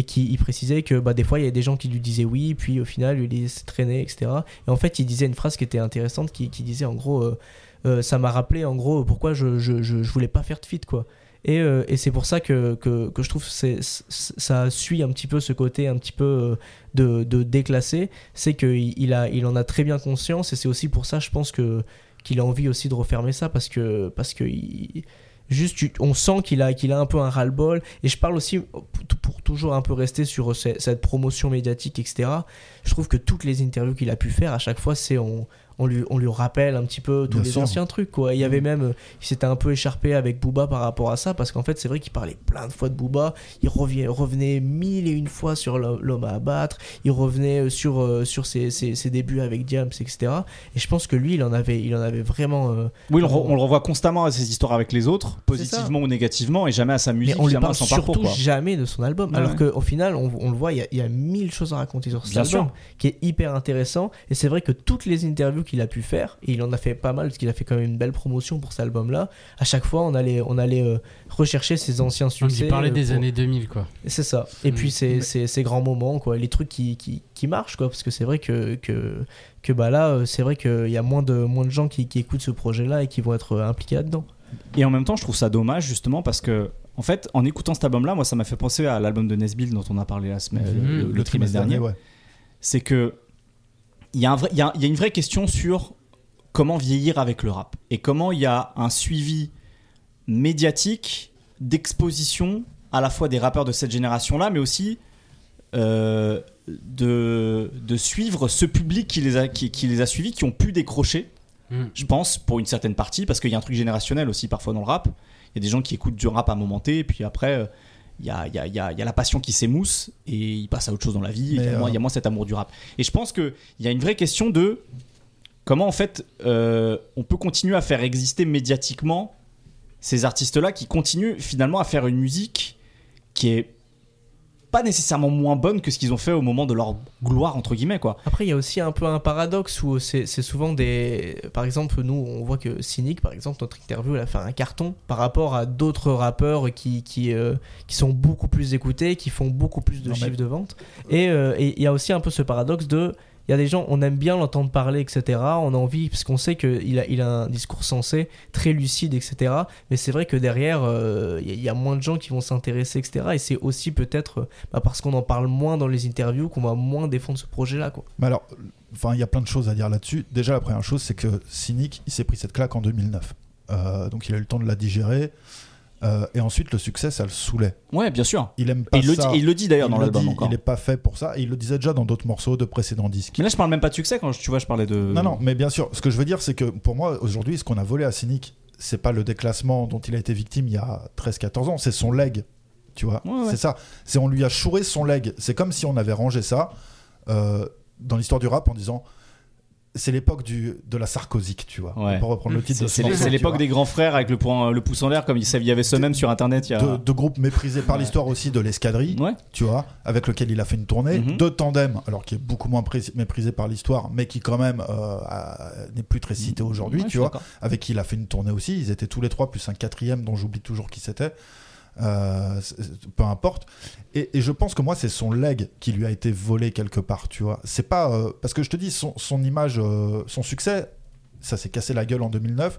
qui il précisait que bah, des fois, il y a des gens qui lui disaient oui, puis au final, lui laissait traîner, etc. Et en fait, il disait une phrase qui était intéressante qui, disait en gros. euh, ça m'a rappelé en gros pourquoi je, je, je, je voulais pas faire de feat quoi. Et, euh, et c'est pour ça que, que, je trouve que ça suit un petit peu ce côté un petit peu euh, de, de déclassé. C'est qu'il il a, il en a très bien conscience et c'est aussi pour ça, je pense, que, qu'il a envie aussi de refermer ça parce que, parce que juste on sent qu'il a, qu'il a un peu un ras-le-bol. Et je parle aussi pour, toujours un peu rester sur ce- cette promotion médiatique, etc. Je trouve que toutes les interviews qu'il a pu faire, à chaque fois, c'est on, on lui, on lui rappelle un petit peu tous Bien les sûr. anciens trucs. Quoi. Il y avait même, euh, il s'était un peu écharpé avec Booba par rapport à ça, parce qu'en fait, c'est vrai qu'il parlait plein de fois de Booba. Il revient, revenait mille et une fois sur l'homme à abattre. Il revenait euh, sur, euh, sur ses, ses- ses débuts avec Diams, etc. Et je pense que lui, il en avait, il en avait vraiment. euh, Oui, on, le re- on le revoit constamment à ses histoires avec les autres, positivement ou négativement, et jamais à sa mais musique, on lui à parle son surtout parcours. quoi. jamais de son album. Ouais, alors ouais. qu'au final, on, on le voit, il y, a, il y a mille choses à raconter sur cet Bien album sûr. qui est hyper intéressant. Et c'est vrai que toutes les interviews qu'il a pu faire, et il en a fait pas mal, parce qu'il a fait quand même une belle promotion pour cet album-là, à chaque fois, on allait, on allait euh, rechercher ses anciens Donc succès. il parlait euh, des pour- années 2000, quoi. C'est ça. Et Mm. puis, ces, ces, ces grands moments, quoi, les trucs qui, qui, qui marchent, quoi, parce que c'est vrai que, que, que bah là, euh, c'est vrai qu'il y a moins de, moins de gens qui, qui écoutent ce projet-là et qui vont être euh, impliqués là-dedans. Et en même temps, je trouve ça dommage justement parce que, en fait, en écoutant cet album-là, moi, ça m'a fait penser à l'album de Nesbill dont on a parlé la semaine, Mhm. le, le trimestre dernier. ouais. C'est que il y, a un vrai- il y a- il y a une vraie question sur comment vieillir avec le rap et comment il y a un suivi médiatique d'exposition à la fois des rappeurs de cette génération-là, mais aussi euh, de, de suivre ce public qui les, a, qui, qui les a suivis, qui ont pu décrocher Mm. je pense, pour une certaine partie, parce qu'il y a un truc générationnel aussi parfois dans le rap. Il y a des gens qui écoutent du rap à un moment T, et puis après, euh, il y, a, il y a- il y a- il y a la passion qui s'émousse, et ils passent à autre chose dans la vie, il y, a moins- euh, il y a moins cet amour du rap. Et je pense qu'il y a une vraie question de comment, en fait, euh, on peut continuer à faire exister médiatiquement ces artistes-là qui continuent finalement à faire une musique qui est pas nécessairement moins bonne que ce qu'ils ont fait au moment de leur gloire, entre guillemets, quoi. Après, il y a aussi un peu un paradoxe où c'est souvent des. Par exemple, nous, on voit que Cynic, par exemple, notre interview, elle a fait un carton par rapport à d'autres rappeurs qui, qui, euh, qui sont beaucoup plus écoutés, qui font beaucoup plus de Non, mais- chiffres de vente. Et euh, et il y a aussi un peu ce paradoxe de. Il y a des gens, on aime bien l'entendre parler, etc. On a envie, parce qu'on sait qu'il a, il a un discours sensé, très lucide, etc. Mais c'est vrai que derrière, euh, il y, a- il y a moins de gens qui vont s'intéresser, etc. Et c'est aussi peut-être euh, bah, parce qu'on en parle moins dans les interviews qu'on va moins défendre ce projet-là, quoi. Mais alors, il y a plein de choses à dire là-dessus. Déjà, la première chose, c'est que Cynic, il s'est pris cette claque en 2009. Euh, donc, il a eu le temps de la digérer. Euh, et ensuite, le succès, ça le saoulait. Ouais, bien sûr. Il aime pas Et il, le dit, ça. et il le dit d'ailleurs Il dans le l'album encore. Il n'est pas fait pour ça. Et il le disait déjà dans d'autres morceaux de précédents disques. Mais là, je parle même pas de succès quand je- tu vois, je parlais de. Non, non, mais bien sûr, ce que je veux dire, c'est que pour moi, aujourd'hui, ce qu'on a volé à Cynic, c'est pas le déclassement dont il a été victime il y a 13-14 ans, c'est son leg. Tu vois Ouais, ouais. C'est ça. C'est on lui a chouré son leg. C'est comme si on avait rangé ça euh, dans l'histoire du rap en disant c'est l'époque du de la sarcosique, tu vois. Ouais. Peut reprendre le titre de C'est l'époque des grands frères avec le, point, le pouce en l'air, comme il y avait ce même sur internet il y a. de, de groupes méprisés par Ouais. l'histoire aussi de l'escadrille, Ouais. tu vois, avec lequel il a fait une tournée, Mhm. de tandem, alors qui est beaucoup moins méprisé par l'histoire, mais qui quand même euh, n'est plus très cité aujourd'hui, Ouais, je tu vois, avec qui il a fait une tournée aussi. Ils étaient tous les trois, plus un quatrième dont j'oublie toujours qui c'était. Euh, peu importe. Et, je pense que moi, c'est son leg qui lui a été volé quelque part, tu vois. C'est pas. euh, parce que je te dis, son, image, euh, son succès, ça s'est cassé la gueule en 2009.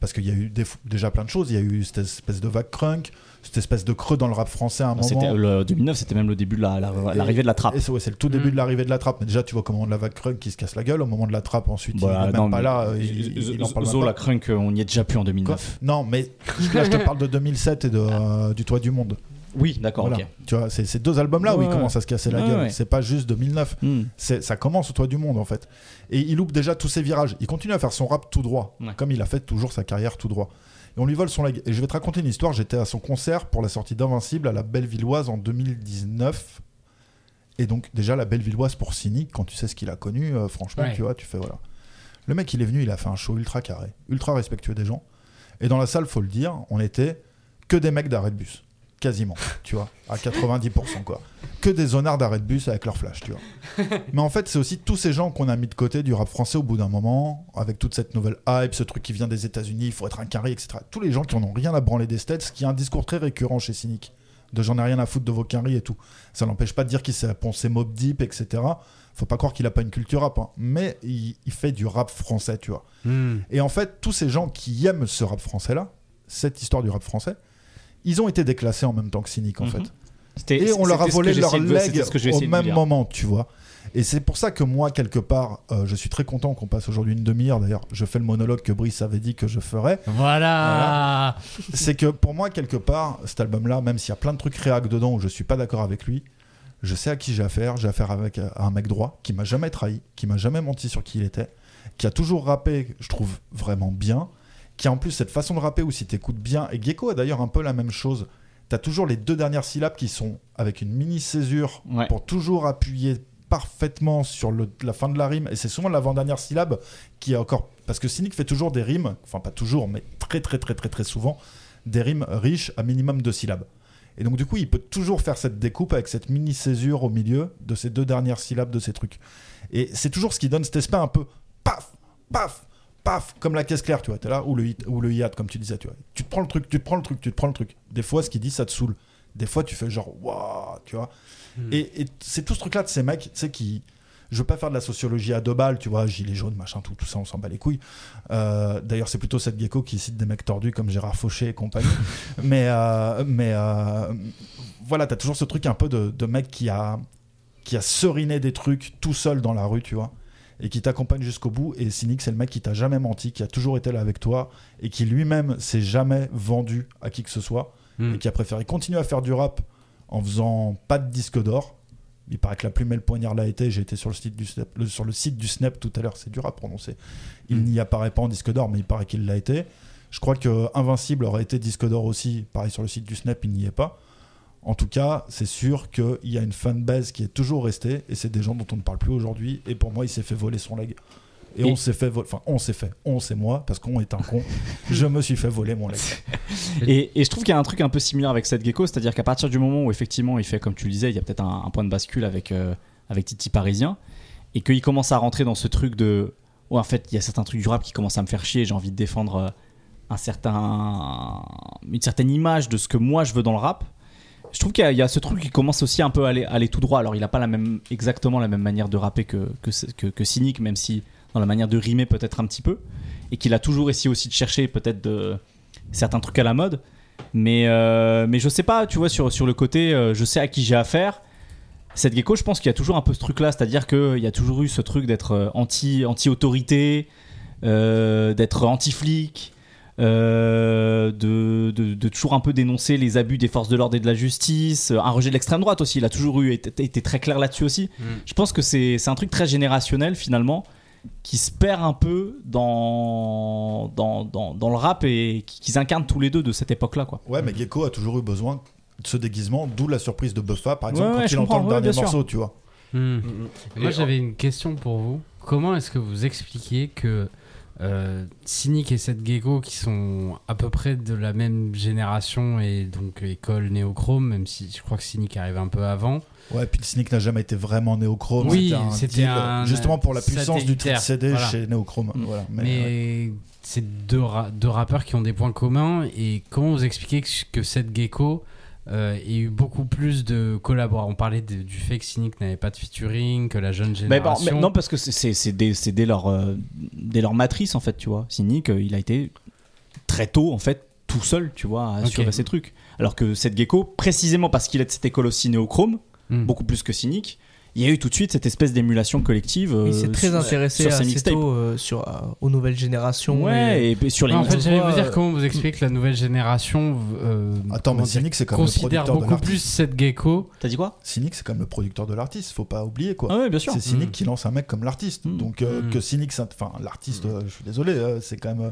Parce qu'il y a eu déjà plein de choses. Il y a eu cette espèce de vague crunk, cette espèce de creux dans le rap français à un moment. le 2009, c'était même le début de la- la- l'arrivée de la trappe. C'est ouais, le tout début Mm. de l'arrivée de la trappe. Mais déjà, tu vois comment de la vague crunk qui se casse la gueule. Au moment de la trappe, ensuite, Voilà, il est non, même pas mais- là. Il, il- il en parle Zo, la crunk, on n'y est déjà plus en Quoi? 2009. Non, mais là, je te parle de 2007 et de, euh, du Toit du Monde. Oui, d'accord, Voilà. Tu vois, c'est ces deux albums-là où Ouais, il ouais. commence à se casser la Ouais, gueule. ouais. C'est pas juste 2009. Hmm. C'est- ça commence au toit du monde en fait. Et il loupe déjà tous ses virages. Il continue à faire son rap tout droit, Ouais. comme il a fait toujours sa carrière tout droit. Et on lui vole son leg. Et je vais te raconter une histoire. J'étais à son concert pour la sortie d'Invincible à la Bellevilloise en 2019. Et donc déjà la Bellevilloise pour Cynic, quand tu sais ce qu'il a connu, euh, franchement, Ouais. tu vois, tu fais voilà. Le mec, il est venu, il a fait un show ultra carré, ultra respectueux des gens. Et dans la salle, faut le dire, on était que des mecs d'arrêt de bus. Quasiment, tu vois, à 90% quoi. Que des zonards d'arrêt de bus avec leur flash, tu vois. Mais en fait, c'est aussi tous ces gens qu'on a mis de côté du rap français au bout d'un moment, avec toute cette nouvelle hype, ce truc qui vient des États-Unis, il faut être un carré, etc. Tous les gens qui en ont rien à branler des States, qui a un discours très récurrent chez Cynic, de j'en ai rien à foutre de vos carrés et tout. Ça n'empêche pas de dire qu'il s'est pensé Mob Deep, etc. Faut pas croire qu'il a pas une culture rap, hein. mais il, il fait du rap français, tu vois. Hmm. Et en fait, tous ces gens qui aiment ce rap français-là, cette histoire du rap français, ils ont été déclassés en même temps que Cynic, en Mhm. fait. Et on leur a volé leur leg au même moment, tu vois. Et c'est pour ça que moi, quelque part, euh, je suis très content qu'on passe aujourd'hui une demi-heure. D'ailleurs, je fais le monologue que Brice avait dit que je ferais. Voilà. c'est que pour moi, quelque part, cet album-là, même s'il y a plein de trucs réac dedans où je suis pas d'accord avec lui, je sais à qui j'ai affaire. J'ai affaire avec euh, un mec droit qui m'a jamais trahi, qui m'a jamais menti sur qui il était, qui a toujours rappé, je trouve vraiment bien, qui a en plus cette façon de rapper où si t'écoutes bien, et Gecko a d'ailleurs un peu la même chose. T'as toujours les deux dernières syllabes qui sont avec une mini césure Ouais. pour toujours appuyer parfaitement sur le- la fin de la rime. Et c'est souvent l'avant-dernière syllabe qui est encore. Parce que Cynic fait toujours des rimes, enfin pas toujours, mais très très très très très souvent, des rimes riches à minimum deux syllabes. Et donc du coup, il peut toujours faire cette découpe avec cette mini césure au milieu de ces deux dernières syllabes de ces trucs. Et c'est toujours ce qui donne cet aspect un peu paf paf, paf, comme la caisse claire, tu vois. T'es là, ou le, hit- ou le hiat, comme tu disais, tu vois. Tu te prends le truc, tu te prends le truc, tu te prends le truc. Des fois, ce qu'il dit, ça te saoule. Des fois, tu fais genre, waouh, tu vois. Et, et c'est tout ce truc-là de ces mecs, tu sais, qui. Je veux pas faire de la sociologie à deux balles, tu vois, gilet jaune, machin, tout, tout ça, on s'en bat les couilles. Euh, D'ailleurs, c'est plutôt cette gecko qui cite des mecs tordus comme Gérard Fauché et compagnie. mais euh, mais euh, voilà, t'as toujours ce truc un peu de, de mec qui a, qui a seriné des trucs tout seul dans la rue, tu vois, et qui t'accompagne jusqu'au bout. Et Cynic, c'est le mec qui t'a jamais menti, qui a toujours été là avec toi, et qui lui-même s'est jamais vendu à qui que ce soit, Hmm. et qui a préféré continuer à faire du rap en faisant pas de disque d'or. Il paraît que la plume et le poignard l'a été. J'ai été sur le site du Snap, le- sur le site du Snap tout à l'heure. C'est dur à prononcer. Il Mm. n'y apparaît pas en disque d'or, mais il paraît qu'il l'a été. Je crois que Invincible aurait été disque d'or aussi. Pareil sur le site du Snap, il n'y est pas. En tout cas, c'est sûr qu'il y a une fanbase qui est toujours restée, et c'est des gens dont on ne parle plus aujourd'hui. Et pour moi, il s'est fait voler son leg. Et, Et- on s'est fait voler. Enfin, on s'est fait. On, c'est moi, parce qu'on est un con. je me suis fait voler mon leg. Et, et je trouve qu'il y a un truc un peu similaire avec cette gecko, c'est-à-dire qu'à partir du moment où effectivement il fait, comme tu le disais, il y a peut-être un, un point de bascule avec, euh, avec Titi Parisien, et qu'il commence à rentrer dans ce truc de. Oh, en fait, il y a certains trucs du rap qui commencent à me faire chier, j'ai envie de défendre euh, un certain, une certaine image de ce que moi je veux dans le rap. Je trouve qu'il y, a- ce truc qui commence aussi un peu à aller, tout droit. Alors, il n'a pas la même, exactement la même manière de rapper que, que, que, Cynic, même si dans la manière de rimer peut-être un petit peu. Et qu'il a toujours essayé aussi de chercher peut-être certains trucs à la mode. Mais, euh, mais je sais pas, tu vois, sur, sur le côté, euh, je sais à qui j'ai affaire. Cette gecko, je pense qu'il y a toujours un peu ce truc-là, c'est-à-dire qu'il y a toujours eu ce truc d'être euh, anti, anti-autorité, euh, d'être anti-flic, de, de, de toujours un peu dénoncer les abus des forces de l'ordre et de la justice, euh, un rejet de l'extrême droite aussi, il a toujours eu, été, été très clair là-dessus aussi. Mm. Je pense que c'est c'est un truc très générationnel finalement, qui se perd un peu dans, dans, dans, dans le rap et qui- qu'ils incarnent tous les deux de cette époque-là. quoi. Ouais, mais Gecko a toujours eu besoin de ce déguisement, d'où la surprise de Buffa, par exemple, Ouais, quand ouais, il entend le ouais, dernier bien sûr. morceau, tu vois. Hmm. Et Moi, j'avais une question pour vous. Comment est-ce que vous expliquez que euh, Cynic et Seth Gecko, qui sont à peu près de la même génération et donc école néochrome, même si je crois que Cynic arrive un peu avant, Ouais, puis Cynic n'a jamais été vraiment néochrome. Oui, c'était un justement pour la puissance du satellitaire, CD voilà. chez Néochrome. Mm. Voilà. mais, Mais, ouais. c'est deux, ra- deux rappeurs qui ont des points communs. Et comment vous expliquez que, que Seth Gecko euh, ait eu beaucoup plus de collaborateurs On parlait de- du fait que Cynic n'avait pas de featuring, que la jeune Mais génération. mais non, parce que c'est- dès, dès leur, euh, dès leur matrice, en fait, tu vois. Cynic, euh, il a été très tôt, en fait, tout seul, tu vois, à assurer Ok. ses trucs. Alors que cette gecko, précisément parce qu'il est de cette école aussi néochrome, Hmm. beaucoup plus que Cynic, il y a eu tout de suite cette espèce d'émulation collective. euh, Il s'est très sur- intéressé sur assez mixtapes. tôt euh, sur, euh, aux nouvelles générations. Ouais, et- et, sur les en fait, j'allais vous dire euh, comment vous expliquez que la nouvelle génération euh, Attends, mais Cynic, c'est quand même le considère producteur de beaucoup plus l'artiste. cette gecko. T'as dit quoi? Cynic, c'est quand même le producteur de l'artiste, faut pas oublier quoi. Ah ouais, bien sûr. C'est Cynic Mm. qui lance un mec comme l'artiste. Mm. Donc euh, Mm. que Cynic, enfin l'artiste, euh, je suis désolé, euh, c'est quand même, euh,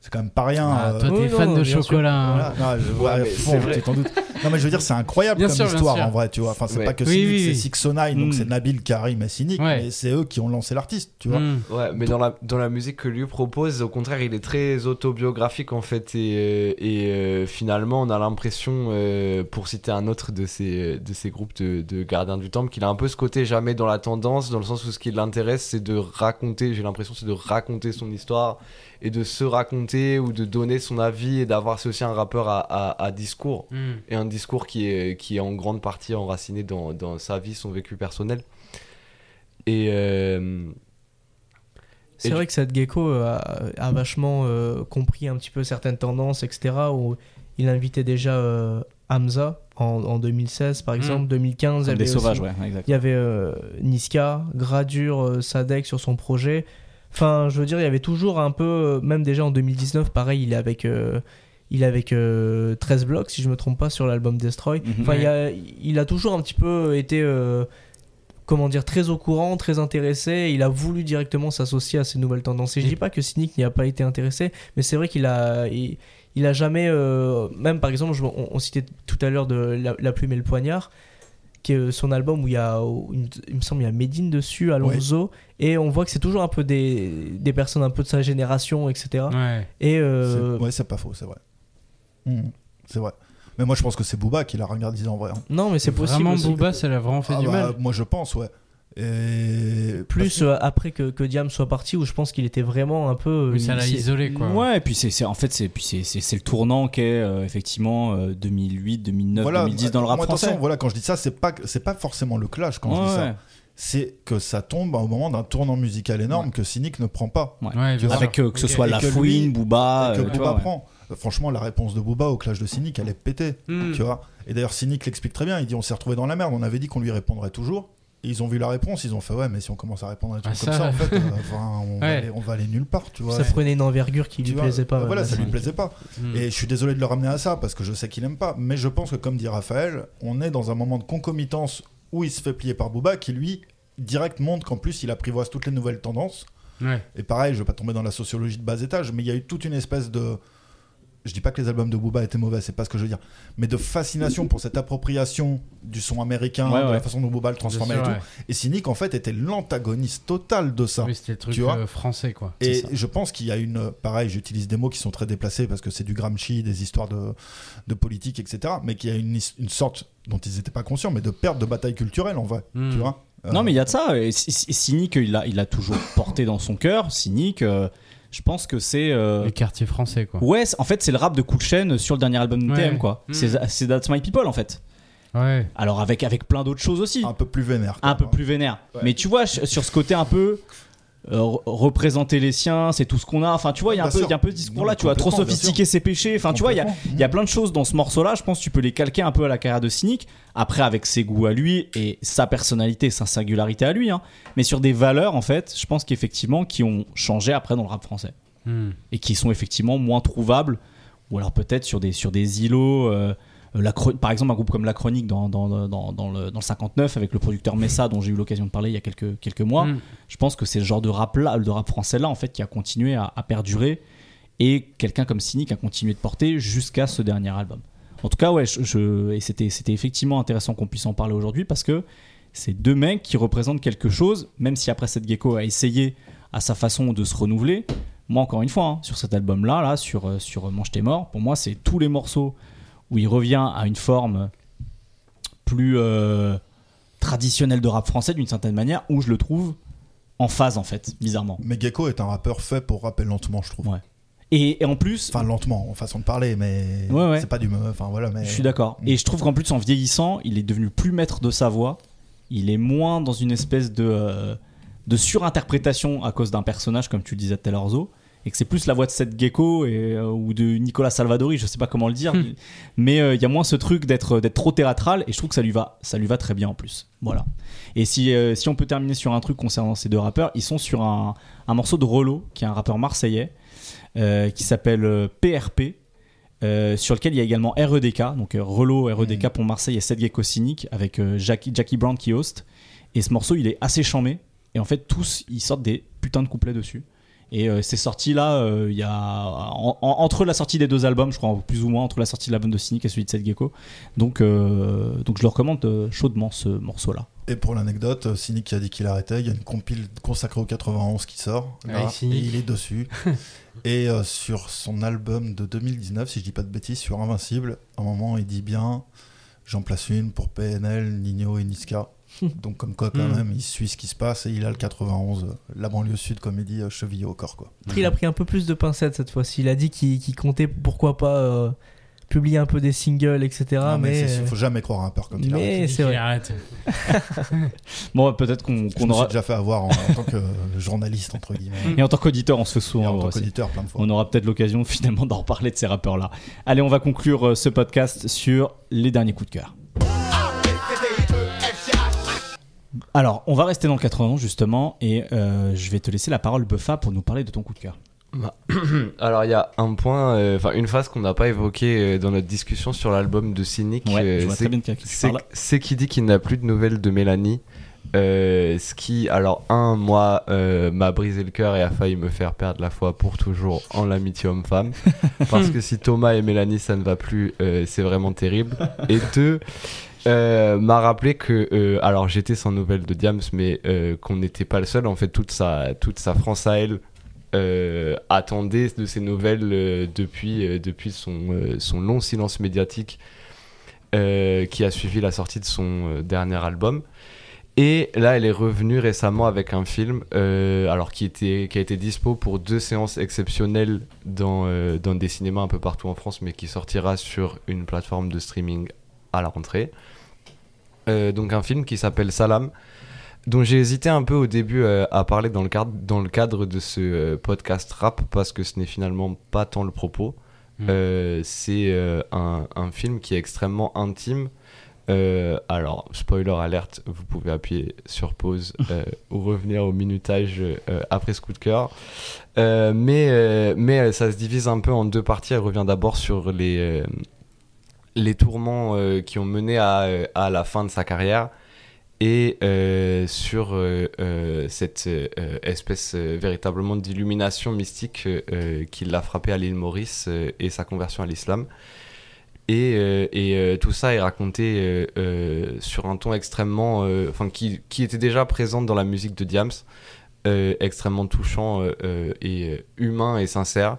c'est quand même pas rien. Ah, euh, toi, t'es oui, fan non, de chocolat. hein. voilà. Non, je- Ouais, ouais, mais fond, c'est vrai. tu t'en doutes. Non, mais je veux dire, c'est incroyable Bien comme sûr, histoire en vrai, tu vois. Enfin, c'est Ouais. pas que Oui, Cynic, oui, c'est oui. Six So Nine, donc Mm. c'est Nabil, Karim et Cynic, Ouais. mais c'est eux qui ont lancé l'artiste, tu vois. Hmm. Ouais, mais dans la, dans la musique que lui propose, au contraire, il est très autobiographique en fait. Et, euh, et euh, finalement, on a l'impression, euh, pour citer un autre de ces, de ces groupes de, de gardiens du temple, qu'il a un peu ce côté jamais dans la tendance, dans le sens où ce qui l'intéresse, c'est de raconter, j'ai l'impression, c'est de raconter son histoire et de se raconter ou de donner son avis et d'avoir, c'est aussi un rappeur à, à, à discours. Et un discours qui est, qui est en grande partie enraciné dans, dans sa vie, son vécu personnel. Et. euh, C'est vrai que cette gecko euh, a, a vachement euh, compris un petit peu certaines tendances, etc. Où il invitait déjà euh, Hamza en, en 2016, par exemple. 2015, il y des avait sauvages, aussi- ouais, exact. Il y avait euh, Niska, Gradure, euh, Sadek sur son projet. Enfin, je veux dire, il y avait toujours un peu, même déjà en 2019, pareil, il est avec, euh, il est avec euh, 13 blocs, si je me trompe pas, sur l'album Destroy. Mhm. Enfin, il, a, il a toujours un petit peu été, euh, comment dire, très au courant, très intéressé. Il a voulu directement s'associer à ces nouvelles tendances. Et je Et- dis pas que Cynic n'y a pas été intéressé, mais c'est vrai qu'il a, il, il a jamais, euh, même par exemple, je- on, on citait tout à l'heure de la, La plume et le poignard, qui est euh, son album où il y a, où il me- semble, il y a Medine dessus, Alonso, et on voit que c'est toujours un peu des, des personnes un peu de sa génération, etc. Ouais. Et euh, Ouais, c'est pas faux, c'est vrai. Mm, C'est vrai. Mais moi, je pense que c'est Booba qui l'a regardé en vrai. hein. non, mais c'est possible. Vraiment, aussi. Booba, ça l'a vraiment fait Ah du bah, mal. Moi, je pense, ouais. Et Plus euh, après que, que Diam soit parti, où je pense qu'il était vraiment un peu. euh, Oui, ça l'a il- isolé, quoi. Ouais, et puis c'est c'est- en fait c'est puis c'est c'est c'est le tournant qu'est euh, effectivement euh, 2008, 2009, 2010 dans le rap moi, français. attention, voilà, quand je dis ça, c'est pas c'est pas forcément le clash quand je dis Ouais, ça. ouais. C'est que ça tombe au moment d'un tournant musical énorme que Cynic ne prend pas. Ouais. Ouais, bien sûr. Avec euh, que ce Ok. soit Et La que lui- Fouine, Booba, que euh, tu Booba vois, ouais. prend. Franchement, la réponse de Booba au clash de Cynic, elle est pétée. Hmm. Tu vois Et d'ailleurs, Cynic l'explique très bien. Il dit on s'est retrouvé dans la merde. On avait dit qu'on lui répondrait toujours. Et ils ont vu la réponse. Ils ont fait ouais, mais si on commence à répondre à des trucs Ah, comme ça. en fait, euh, enfin, on, va aller, on va aller nulle part. Tu vois Ça prenait une envergure qui lui vois, plaisait pas. euh, Voilà, ça lui plaisait pas. Hmm. Et je suis désolé de le ramener à ça parce que je sais qu'il aime pas. Mais je pense que, comme dit Raphaël, on est dans un moment de concomitance où il se fait plier par Booba qui, lui, direct montre qu'en plus, il apprivoise toutes les nouvelles tendances. Ouais. Et pareil, je vais pas tomber dans la sociologie de bas étage, mais il y a eu toute une espèce de. Je dis pas que les albums de Booba étaient mauvais, c'est pas ce que je veux dire. Mais de fascination pour cette appropriation du son américain, Ouais, de ouais. la façon dont Booba le transformait et tout. Et Cynic, en fait, était l'antagoniste total de ça. Oui, c'était le truc Tu vois euh, français, quoi. Et je pense qu'il y a une. Pareil, j'utilise des mots qui sont très déplacés parce que c'est du Gramsci, des histoires de, de politique, etc. Mais qu'il y a une, une sorte, dont ils n'étaient pas conscients, mais de perte de bataille culturelle en vrai. Hmm. Tu vois Euh, Non, mais il y a de ça. Et C- C- Cynic, il a, il a toujours porté dans son cœur. Cynic, euh, je pense que c'est. euh, Le quartier français, quoi. Ouais, en fait, c'est le rap de Cool Chain sur le dernier album de Ouais. TM, quoi. Mm. C'est c'est That's My People, en fait. Ouais. Alors, avec, avec plein d'autres choses aussi. un peu plus vénère. un peu plus vénère. Ouais. Mais tu vois, sur ce côté un peu. Euh, re- représenter les siens, c'est tout ce qu'on a. Enfin, tu vois, il y a un peu, ce discours-là, tu vois, trop sophistiqué ses péchés. Enfin, tu vois, il y a, y a plein de choses dans ce morceau-là. Je pense que tu peux les calquer un peu à la carrière de Cynic. Après, avec ses goûts à lui et sa personnalité, sa singularité à lui. hein. Mais sur des valeurs, en fait, je pense qu'effectivement, qui ont changé après dans le rap français Hmm. et qui sont effectivement moins trouvables, ou alors peut-être sur des, sur des îlots. euh, la Chro- par exemple, un groupe comme La Chronique dans, dans, dans, dans le, dans le 59 avec le producteur Messa dont j'ai eu l'occasion de parler il y a quelques, quelques mois. Hmm. Je pense que c'est le genre de rap là, de rap français là en fait qui a continué à, à perdurer et quelqu'un comme Cynic a continué de porter jusqu'à ce dernier album. En tout cas, ouais, je, je- et c'était c'était effectivement intéressant qu'on puisse en parler aujourd'hui parce que c'est deux mecs qui représentent quelque chose, même si après cette gecko a essayé à sa façon de se renouveler. Moi, encore une fois, hein, sur cet album-là, là, sur, euh, sur Mange tes morts, pour moi, c'est tous les morceaux où il revient à une forme plus euh, traditionnelle de rap français d'une certaine manière, où je le trouve en phase en fait, bizarrement. Mais Gecko est un rappeur fait pour rapper lentement, je trouve. Ouais. Et, et en plus, Enfin, lentement, en façon de parler, mais Ouais, ouais. c'est pas du. Enfin, voilà, mais. je suis d'accord. Et je trouve qu'en plus, en vieillissant, il est devenu plus maître de sa voix. Il est moins dans une espèce de, euh, de surinterprétation à cause d'un personnage, comme tu le disais tout à l'heure, Zo. Et que c'est plus la voix de Seth Gecko et, euh, ou de Nicolas Salvadori, je sais pas comment le dire. Hmm. mais euh, il y a moins ce truc d'être d'être trop théâtral et je trouve que ça lui va, ça lui va très bien en plus. Voilà. Et si, euh, si on peut terminer sur un truc concernant ces deux rappeurs, ils sont sur un, un morceau de Rollo, qui est un rappeur marseillais, qui s'appelle PRP. euh, sur lequel il y a également REDK, donc euh, Relo, REDK pour Marseille et Seth Gecko Cynic avec euh, Jackie, Jackie Brown qui host. Et ce morceau, il est assez chambé. Et en fait, tous, ils sortent des putains de couplets dessus. Et euh, c'est sorti là, euh, il y a en- en- entre la sortie des deux albums, je crois plus ou moins entre la sortie de l'album de Cynic et celui de Seth Gecko. Donc, euh, donc je le recommande euh, chaudement ce morceau-là. Et pour l'anecdote, Cynic qui a dit qu'il arrêtait, il y a une compile consacrée au 91 qui sort. Là, Ouais, Cynic. et il est dessus. et euh, sur son album de 2019, si je dis pas de bêtises, sur Invincible, à un moment, il dit bien J'en place une pour PNL, Nino et Niska. Donc, comme quoi, quand Hmm. même, il suit ce qui se passe et il a le 91, euh, la banlieue sud, comme il dit, euh, chevillé au corps. Quoi. Après, il a pris un peu plus de pincettes cette fois-ci. Il a dit qu'il comptait pourquoi pas euh, publier un peu des singles, etc. Non, mais mais c'est- euh, faut jamais croire à un peur quand il arrête. mais c'est Il vrai. arrête. Bon, peut-être qu'on Je qu'on me aura. suis déjà fait avoir en, en tant que journaliste, entre guillemets. Et en tant qu'auditeur, on se fait souvent en tant qu'auditeur, plein de fois. On aura peut-être l'occasion finalement d'en reparler de ces rappeurs-là. Allez, on va conclure ce podcast sur les derniers coups de cœur. Alors, on va rester dans le 91 justement, et euh, je vais te laisser la parole, Buffa, pour nous parler de ton coup de cœur. Alors il y a un point, euh, enfin une phase qu'on n'a pas évoquée euh, dans notre discussion sur l'album de Cynic, Ouais, c'est- très bien de qui c'est dit qu'il n'a plus de nouvelles de Mélanie. Euh, ce qui, alors un, moi, euh, m'a brisé le cœur et a failli me faire perdre la foi pour toujours en l'amitié homme-femme. parce que si Thomas et Mélanie ça ne va plus, euh, c'est vraiment terrible. Et deux, euh, m'a rappelé que, euh, alors j'étais sans nouvelles de Diams, mais euh, qu'on n'était pas le seul. En fait, toute sa, toute sa France à elle attendait de ces nouvelles depuis, depuis son, son long silence médiatique qui a suivi la sortie de son dernier album. Et là, elle est revenue récemment avec un film, alors qui, était, qui a été dispo pour deux séances exceptionnelles dans, dans des cinémas un peu partout en France, mais qui sortira sur une plateforme de streaming à la rentrée. Euh, donc un film qui s'appelle Salam, dont j'ai hésité un peu au début euh, à parler dans le, cadre, dans le cadre de ce euh, podcast rap, parce que ce n'est finalement pas tant le propos. Mm. Euh, c'est un, un film qui est extrêmement intime. Alors, spoiler alerte, vous pouvez appuyer sur pause ou revenir au minutage après ce coup de cœur. Mais, mais ça se divise un peu en deux parties. Elle revient d'abord sur les, les tourments euh, qui ont mené à, euh, à la fin de sa carrière et euh, sur cette espèce véritablement d'illumination mystique qui l'a frappé à l'île Maurice et sa conversion à l'islam. Et, et tout ça est raconté sur un ton extrêmement. Enfin, qui, qui était déjà présent dans la musique de Diams, extrêmement touchant et humain et sincère.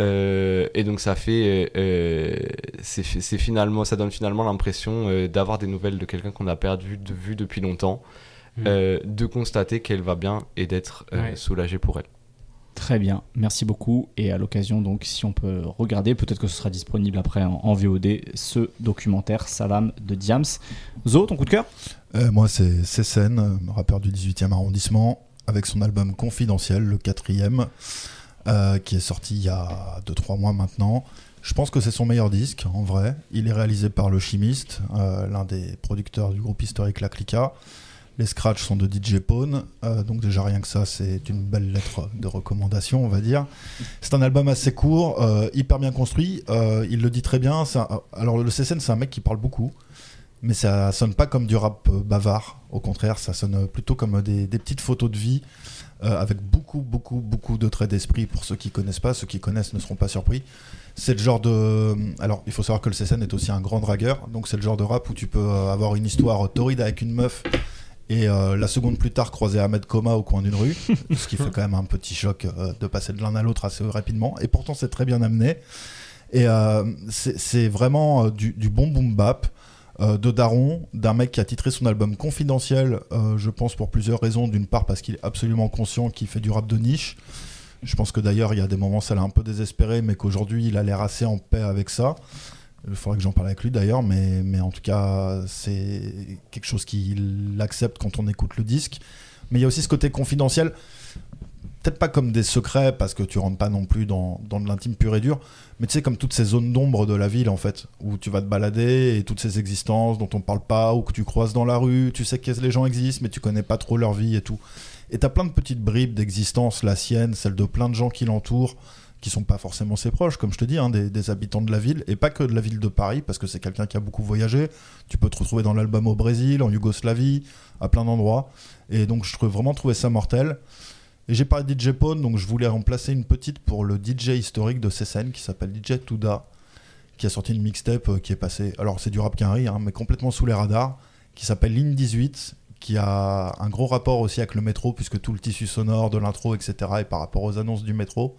Euh, et donc ça fait, euh, c'est c'est finalement, ça donne finalement l'impression euh, d'avoir des nouvelles de quelqu'un qu'on a perdu de vue depuis longtemps, Mm. euh, de constater qu'elle va bien et d'être euh, Ouais. soulagé pour elle. Très bien, merci beaucoup. Et à l'occasion, donc, si on peut regarder, peut-être que ce sera disponible après en, en VOD, ce documentaire Salam de Diams. Zo, ton coup de cœur? Euh, moi, c'est Cécène, euh, rappeur du 18e arrondissement, avec son album Confidentiel, le quatrième, euh, qui est sorti il y a 2-3 mois maintenant. Je pense que c'est son meilleur disque, en vrai. Il est réalisé par Le Chimiste, euh, l'un des producteurs du groupe historique La Clica. Les scratchs sont de DJ Pone, euh, donc déjà rien que ça, c'est une belle lettre de recommandation, on va dire. C'est un album assez court, hyper bien construit. il le dit très bien. alors le CCN, c'est un mec qui parle beaucoup, mais ça sonne pas comme du rap bavard. Au contraire, ça sonne plutôt comme des petites photos de vie euh, avec beaucoup, beaucoup, beaucoup de traits d'esprit. Pour ceux qui connaissent pas, ceux qui connaissent ne seront pas surpris. C'est le genre de. Alors, il faut savoir que le CCN est aussi un grand dragueur, donc c'est le genre de rap où tu peux euh, avoir une histoire torride avec une meuf et euh, la seconde plus tard croiser Ahmed Koma au coin d'une rue, ce qui fait quand même un petit choc euh, de passer de l'un à l'autre assez rapidement. Et pourtant, c'est très bien amené. Et euh, c'est vraiment euh, du, du bon boom bap euh, de Daron, d'un mec qui a titré son album Confidentiel, euh, je pense pour plusieurs raisons. D'une part parce qu'il est absolument conscient qu'il fait du rap de niche. Je pense que d'ailleurs il y a des moments ça l'a un peu désespéré, mais qu'aujourd'hui il a l'air assez en paix avec ça. Il faudrait que j'en parle avec lui d'ailleurs, mais, mais en tout cas c'est quelque chose qu'il accepte quand on écoute le disque. Mais il y a aussi ce côté confidentiel, peut-être pas comme des secrets parce que tu rentres pas non plus dans, dans de l'intime pur et dur, mais tu sais comme toutes ces zones d'ombre de la ville en fait, où tu vas te balader et toutes ces existences dont on parle pas ou que tu croises dans la rue, tu sais que les gens existent mais tu connais pas trop leur vie et tout. Et t'as plein de petites bribes d'existence, la sienne, celle de plein de gens qui l'entourent, qui sont pas forcément ses proches, comme je te dis, hein, des, habitants de la ville, et pas que de la ville de Paris, parce que c'est quelqu'un qui a beaucoup voyagé. Tu peux te retrouver dans l'album au Brésil, en Yougoslavie, à plein d'endroits. Et donc je trouve vraiment trouvé ça mortel. Et j'ai parlé de DJ Pone, donc je voulais remplacer une petite pour le DJ historique de Cécène qui s'appelle DJ Touda, qui a sorti une mixtape euh, qui est passée. Alors c'est du rap quinri, hein, mais complètement sous les radars, qui s'appelle Ligne 18, qui a un gros rapport aussi avec le métro, puisque tout le tissu sonore de l'intro, etc., est par rapport aux annonces du métro.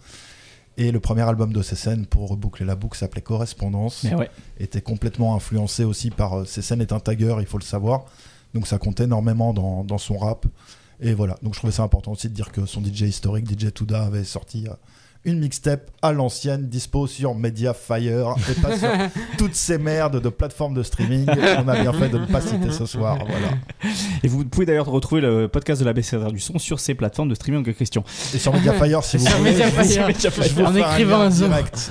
Et le premier album de Cécène, pour reboucler la boucle, s'appelait Correspondance ouais. était complètement influencé aussi par euh, Cécène est un tagger, il faut le savoir. Donc ça compte énormément dans, dans son rap. Et voilà, donc je trouvais ça important aussi de dire que son DJ historique, DJ Touda, avait sorti euh, une mixtape à l'ancienne, dispo sur Mediafire, et pas sur toutes ces merdes de plateformes de streaming. On a bien fait de ne pas citer ce soir. Voilà. Et vous pouvez d'ailleurs retrouver le podcast de la BCR du son sur ces plateformes de streaming en question. Et sur Mediafire, si vous Sur voulez, En un écrivant un zoom. direct.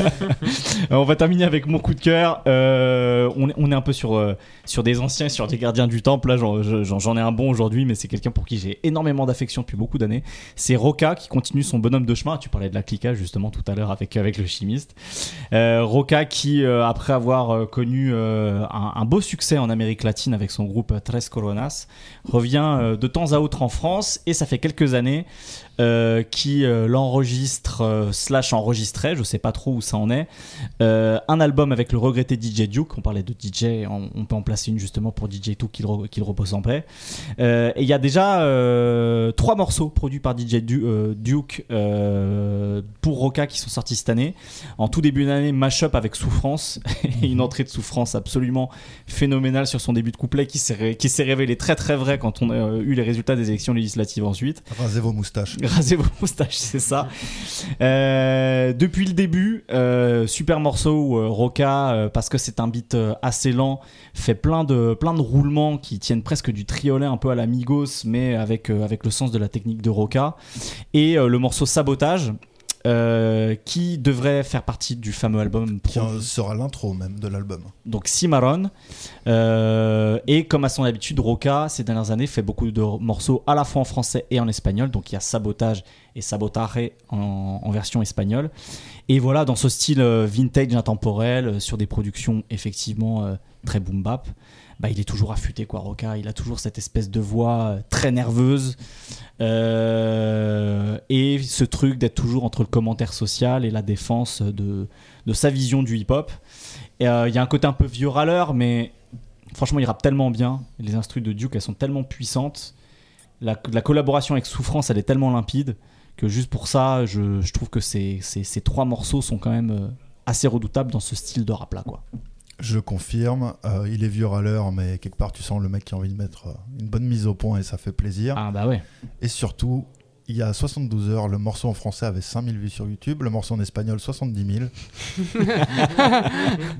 Euh, on va terminer avec mon coup de cœur. Euh, on, est- on est un peu sur, euh, sur des anciens, sur des gardiens du temple. Là, j'en ai un bon aujourd'hui, mais c'est quelqu'un pour qui j'ai énormément d'affection depuis beaucoup d'années. C'est Roca qui continue son bonhomme de chemin. Tu parlais de la clica justement tout à l'heure avec, avec le chimiste. Euh, Roca qui, euh, après avoir euh, connu un, beau succès en Amérique latine avec son groupe Tres Coronas, revient de temps à autre en France et ça fait quelques années euh, qui euh, l'enregistre euh, slash enregistrait, je sais pas trop où ça en est, un album avec le regretté DJ Duke. On parlait de DJ, on, on peut en placer une justement pour DJ Duke qu'il re- qu'il repose en paix. Et il y a déjà trois morceaux produits par DJ Du- Duke pour Roca qui sont sortis cette année. En tout début d'année, Mashup avec Souffrance, et une entrée de Souffrance absolument phénoménale sur son début de couplet qui s'est révélé très très vrai quand on a eu les résultats des élections législatives ensuite. Rasez vos moustaches. Rasez vos moustaches, c'est ça. Euh, depuis le début, euh, super morceau euh, Roca, euh, parce que c'est un beat assez lent, fait plein de, plein de roulements qui tiennent presque du triolet un peu à la Migos, mais avec, avec le sens de la technique de Roca. Et le morceau Sabotage. Euh, qui devrait faire partie du fameux album Qui sera l'intro même de l'album. donc Cimarron. Euh, et comme à son habitude, Roca, ces dernières années, fait beaucoup de morceaux à la fois en français et en espagnol. Donc il y a Sabotage et Sabotaje en, en version espagnole. Et voilà, dans ce style euh, vintage intemporel, sur des productions effectivement euh, très boom bap, bah, il est toujours affûté, quoi, Roca. Il a toujours cette espèce de voix euh, très nerveuse. Euh, et ce truc d'être toujours entre le commentaire social et la défense de, de sa vision du hip-hop. Euh, Il y a un côté un peu vieux râleur, mais franchement, il rappe tellement bien. Les instrus de Duke, elles sont tellement puissantes. La, la collaboration avec Souffrance, elle est tellement limpide que juste pour ça, je, je trouve que ces, ces, ces trois morceaux sont quand même assez redoutables dans ce style de rap là, quoi. Je confirme, euh, il est vieux râleur, mais quelque part tu sens le mec qui a envie de mettre euh, une bonne mise au point et ça fait plaisir. Ah bah ouais. Et surtout, il y a 72 heures, le morceau en français avait 5000 vues sur YouTube, le morceau en espagnol 70 000.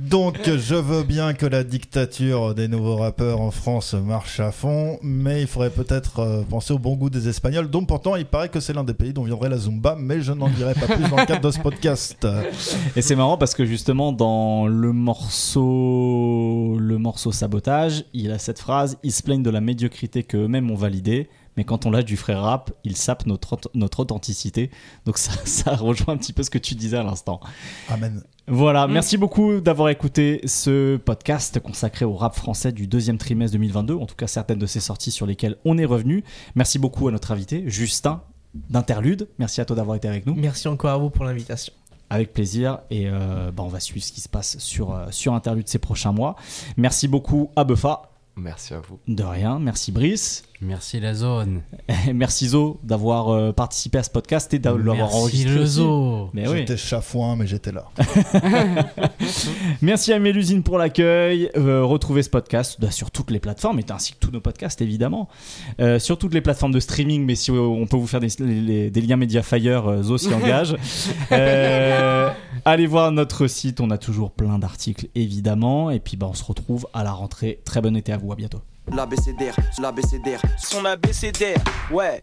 Donc je veux bien que la dictature des nouveaux rappeurs en France marche à fond, mais il faudrait peut-être euh, penser au bon goût des Espagnols, dont pourtant il paraît que c'est l'un des pays dont viendrait la Zumba, mais je n'en dirai pas plus dans le cadre de ce podcast. Et c'est marrant parce que justement dans le morceau le morceau sabotage, il a cette phrase ils se plaignent de la médiocrité que eux-mêmes ont validée, mais quand on lâche du frère rap, ils sapent notre notre authenticité. Donc ça ça rejoint un petit peu ce que tu disais à l'instant. Amen. Voilà, merci beaucoup d'avoir écouté ce podcast consacré au rap français du deuxième trimestre 2022, en tout cas certaines de ces sorties sur lesquelles on est revenu. Merci beaucoup à notre invité, Justin d'Interlude. Merci à toi d'avoir été avec nous. Merci encore à vous pour l'invitation. Avec plaisir. Et euh, bah, on va suivre ce qui se passe sur, euh, sur Interlude ces prochains mois. Merci beaucoup à Buffa. Merci à vous. De rien. Merci Brice. Merci la zone. Et merci Zo d'avoir euh, participé à ce podcast et d'avoir Merci enregistré. Mais oui. J'étais chafouin, mais j'étais là. Merci à Mélusine pour l'accueil. Euh, retrouvez ce podcast bah, sur toutes les plateformes, et ainsi que tous nos podcasts évidemment. Euh, sur toutes les plateformes de streaming, mais si on peut vous faire des, les- des liens Mediafire, euh, Zo s'y engage. Euh, allez voir notre site, on a toujours plein d'articles évidemment. Et puis bah, on se retrouve à la rentrée. Très bon été à vous, à bientôt. L'ABCDR, l'ABCDR, son ABCDR, ouais.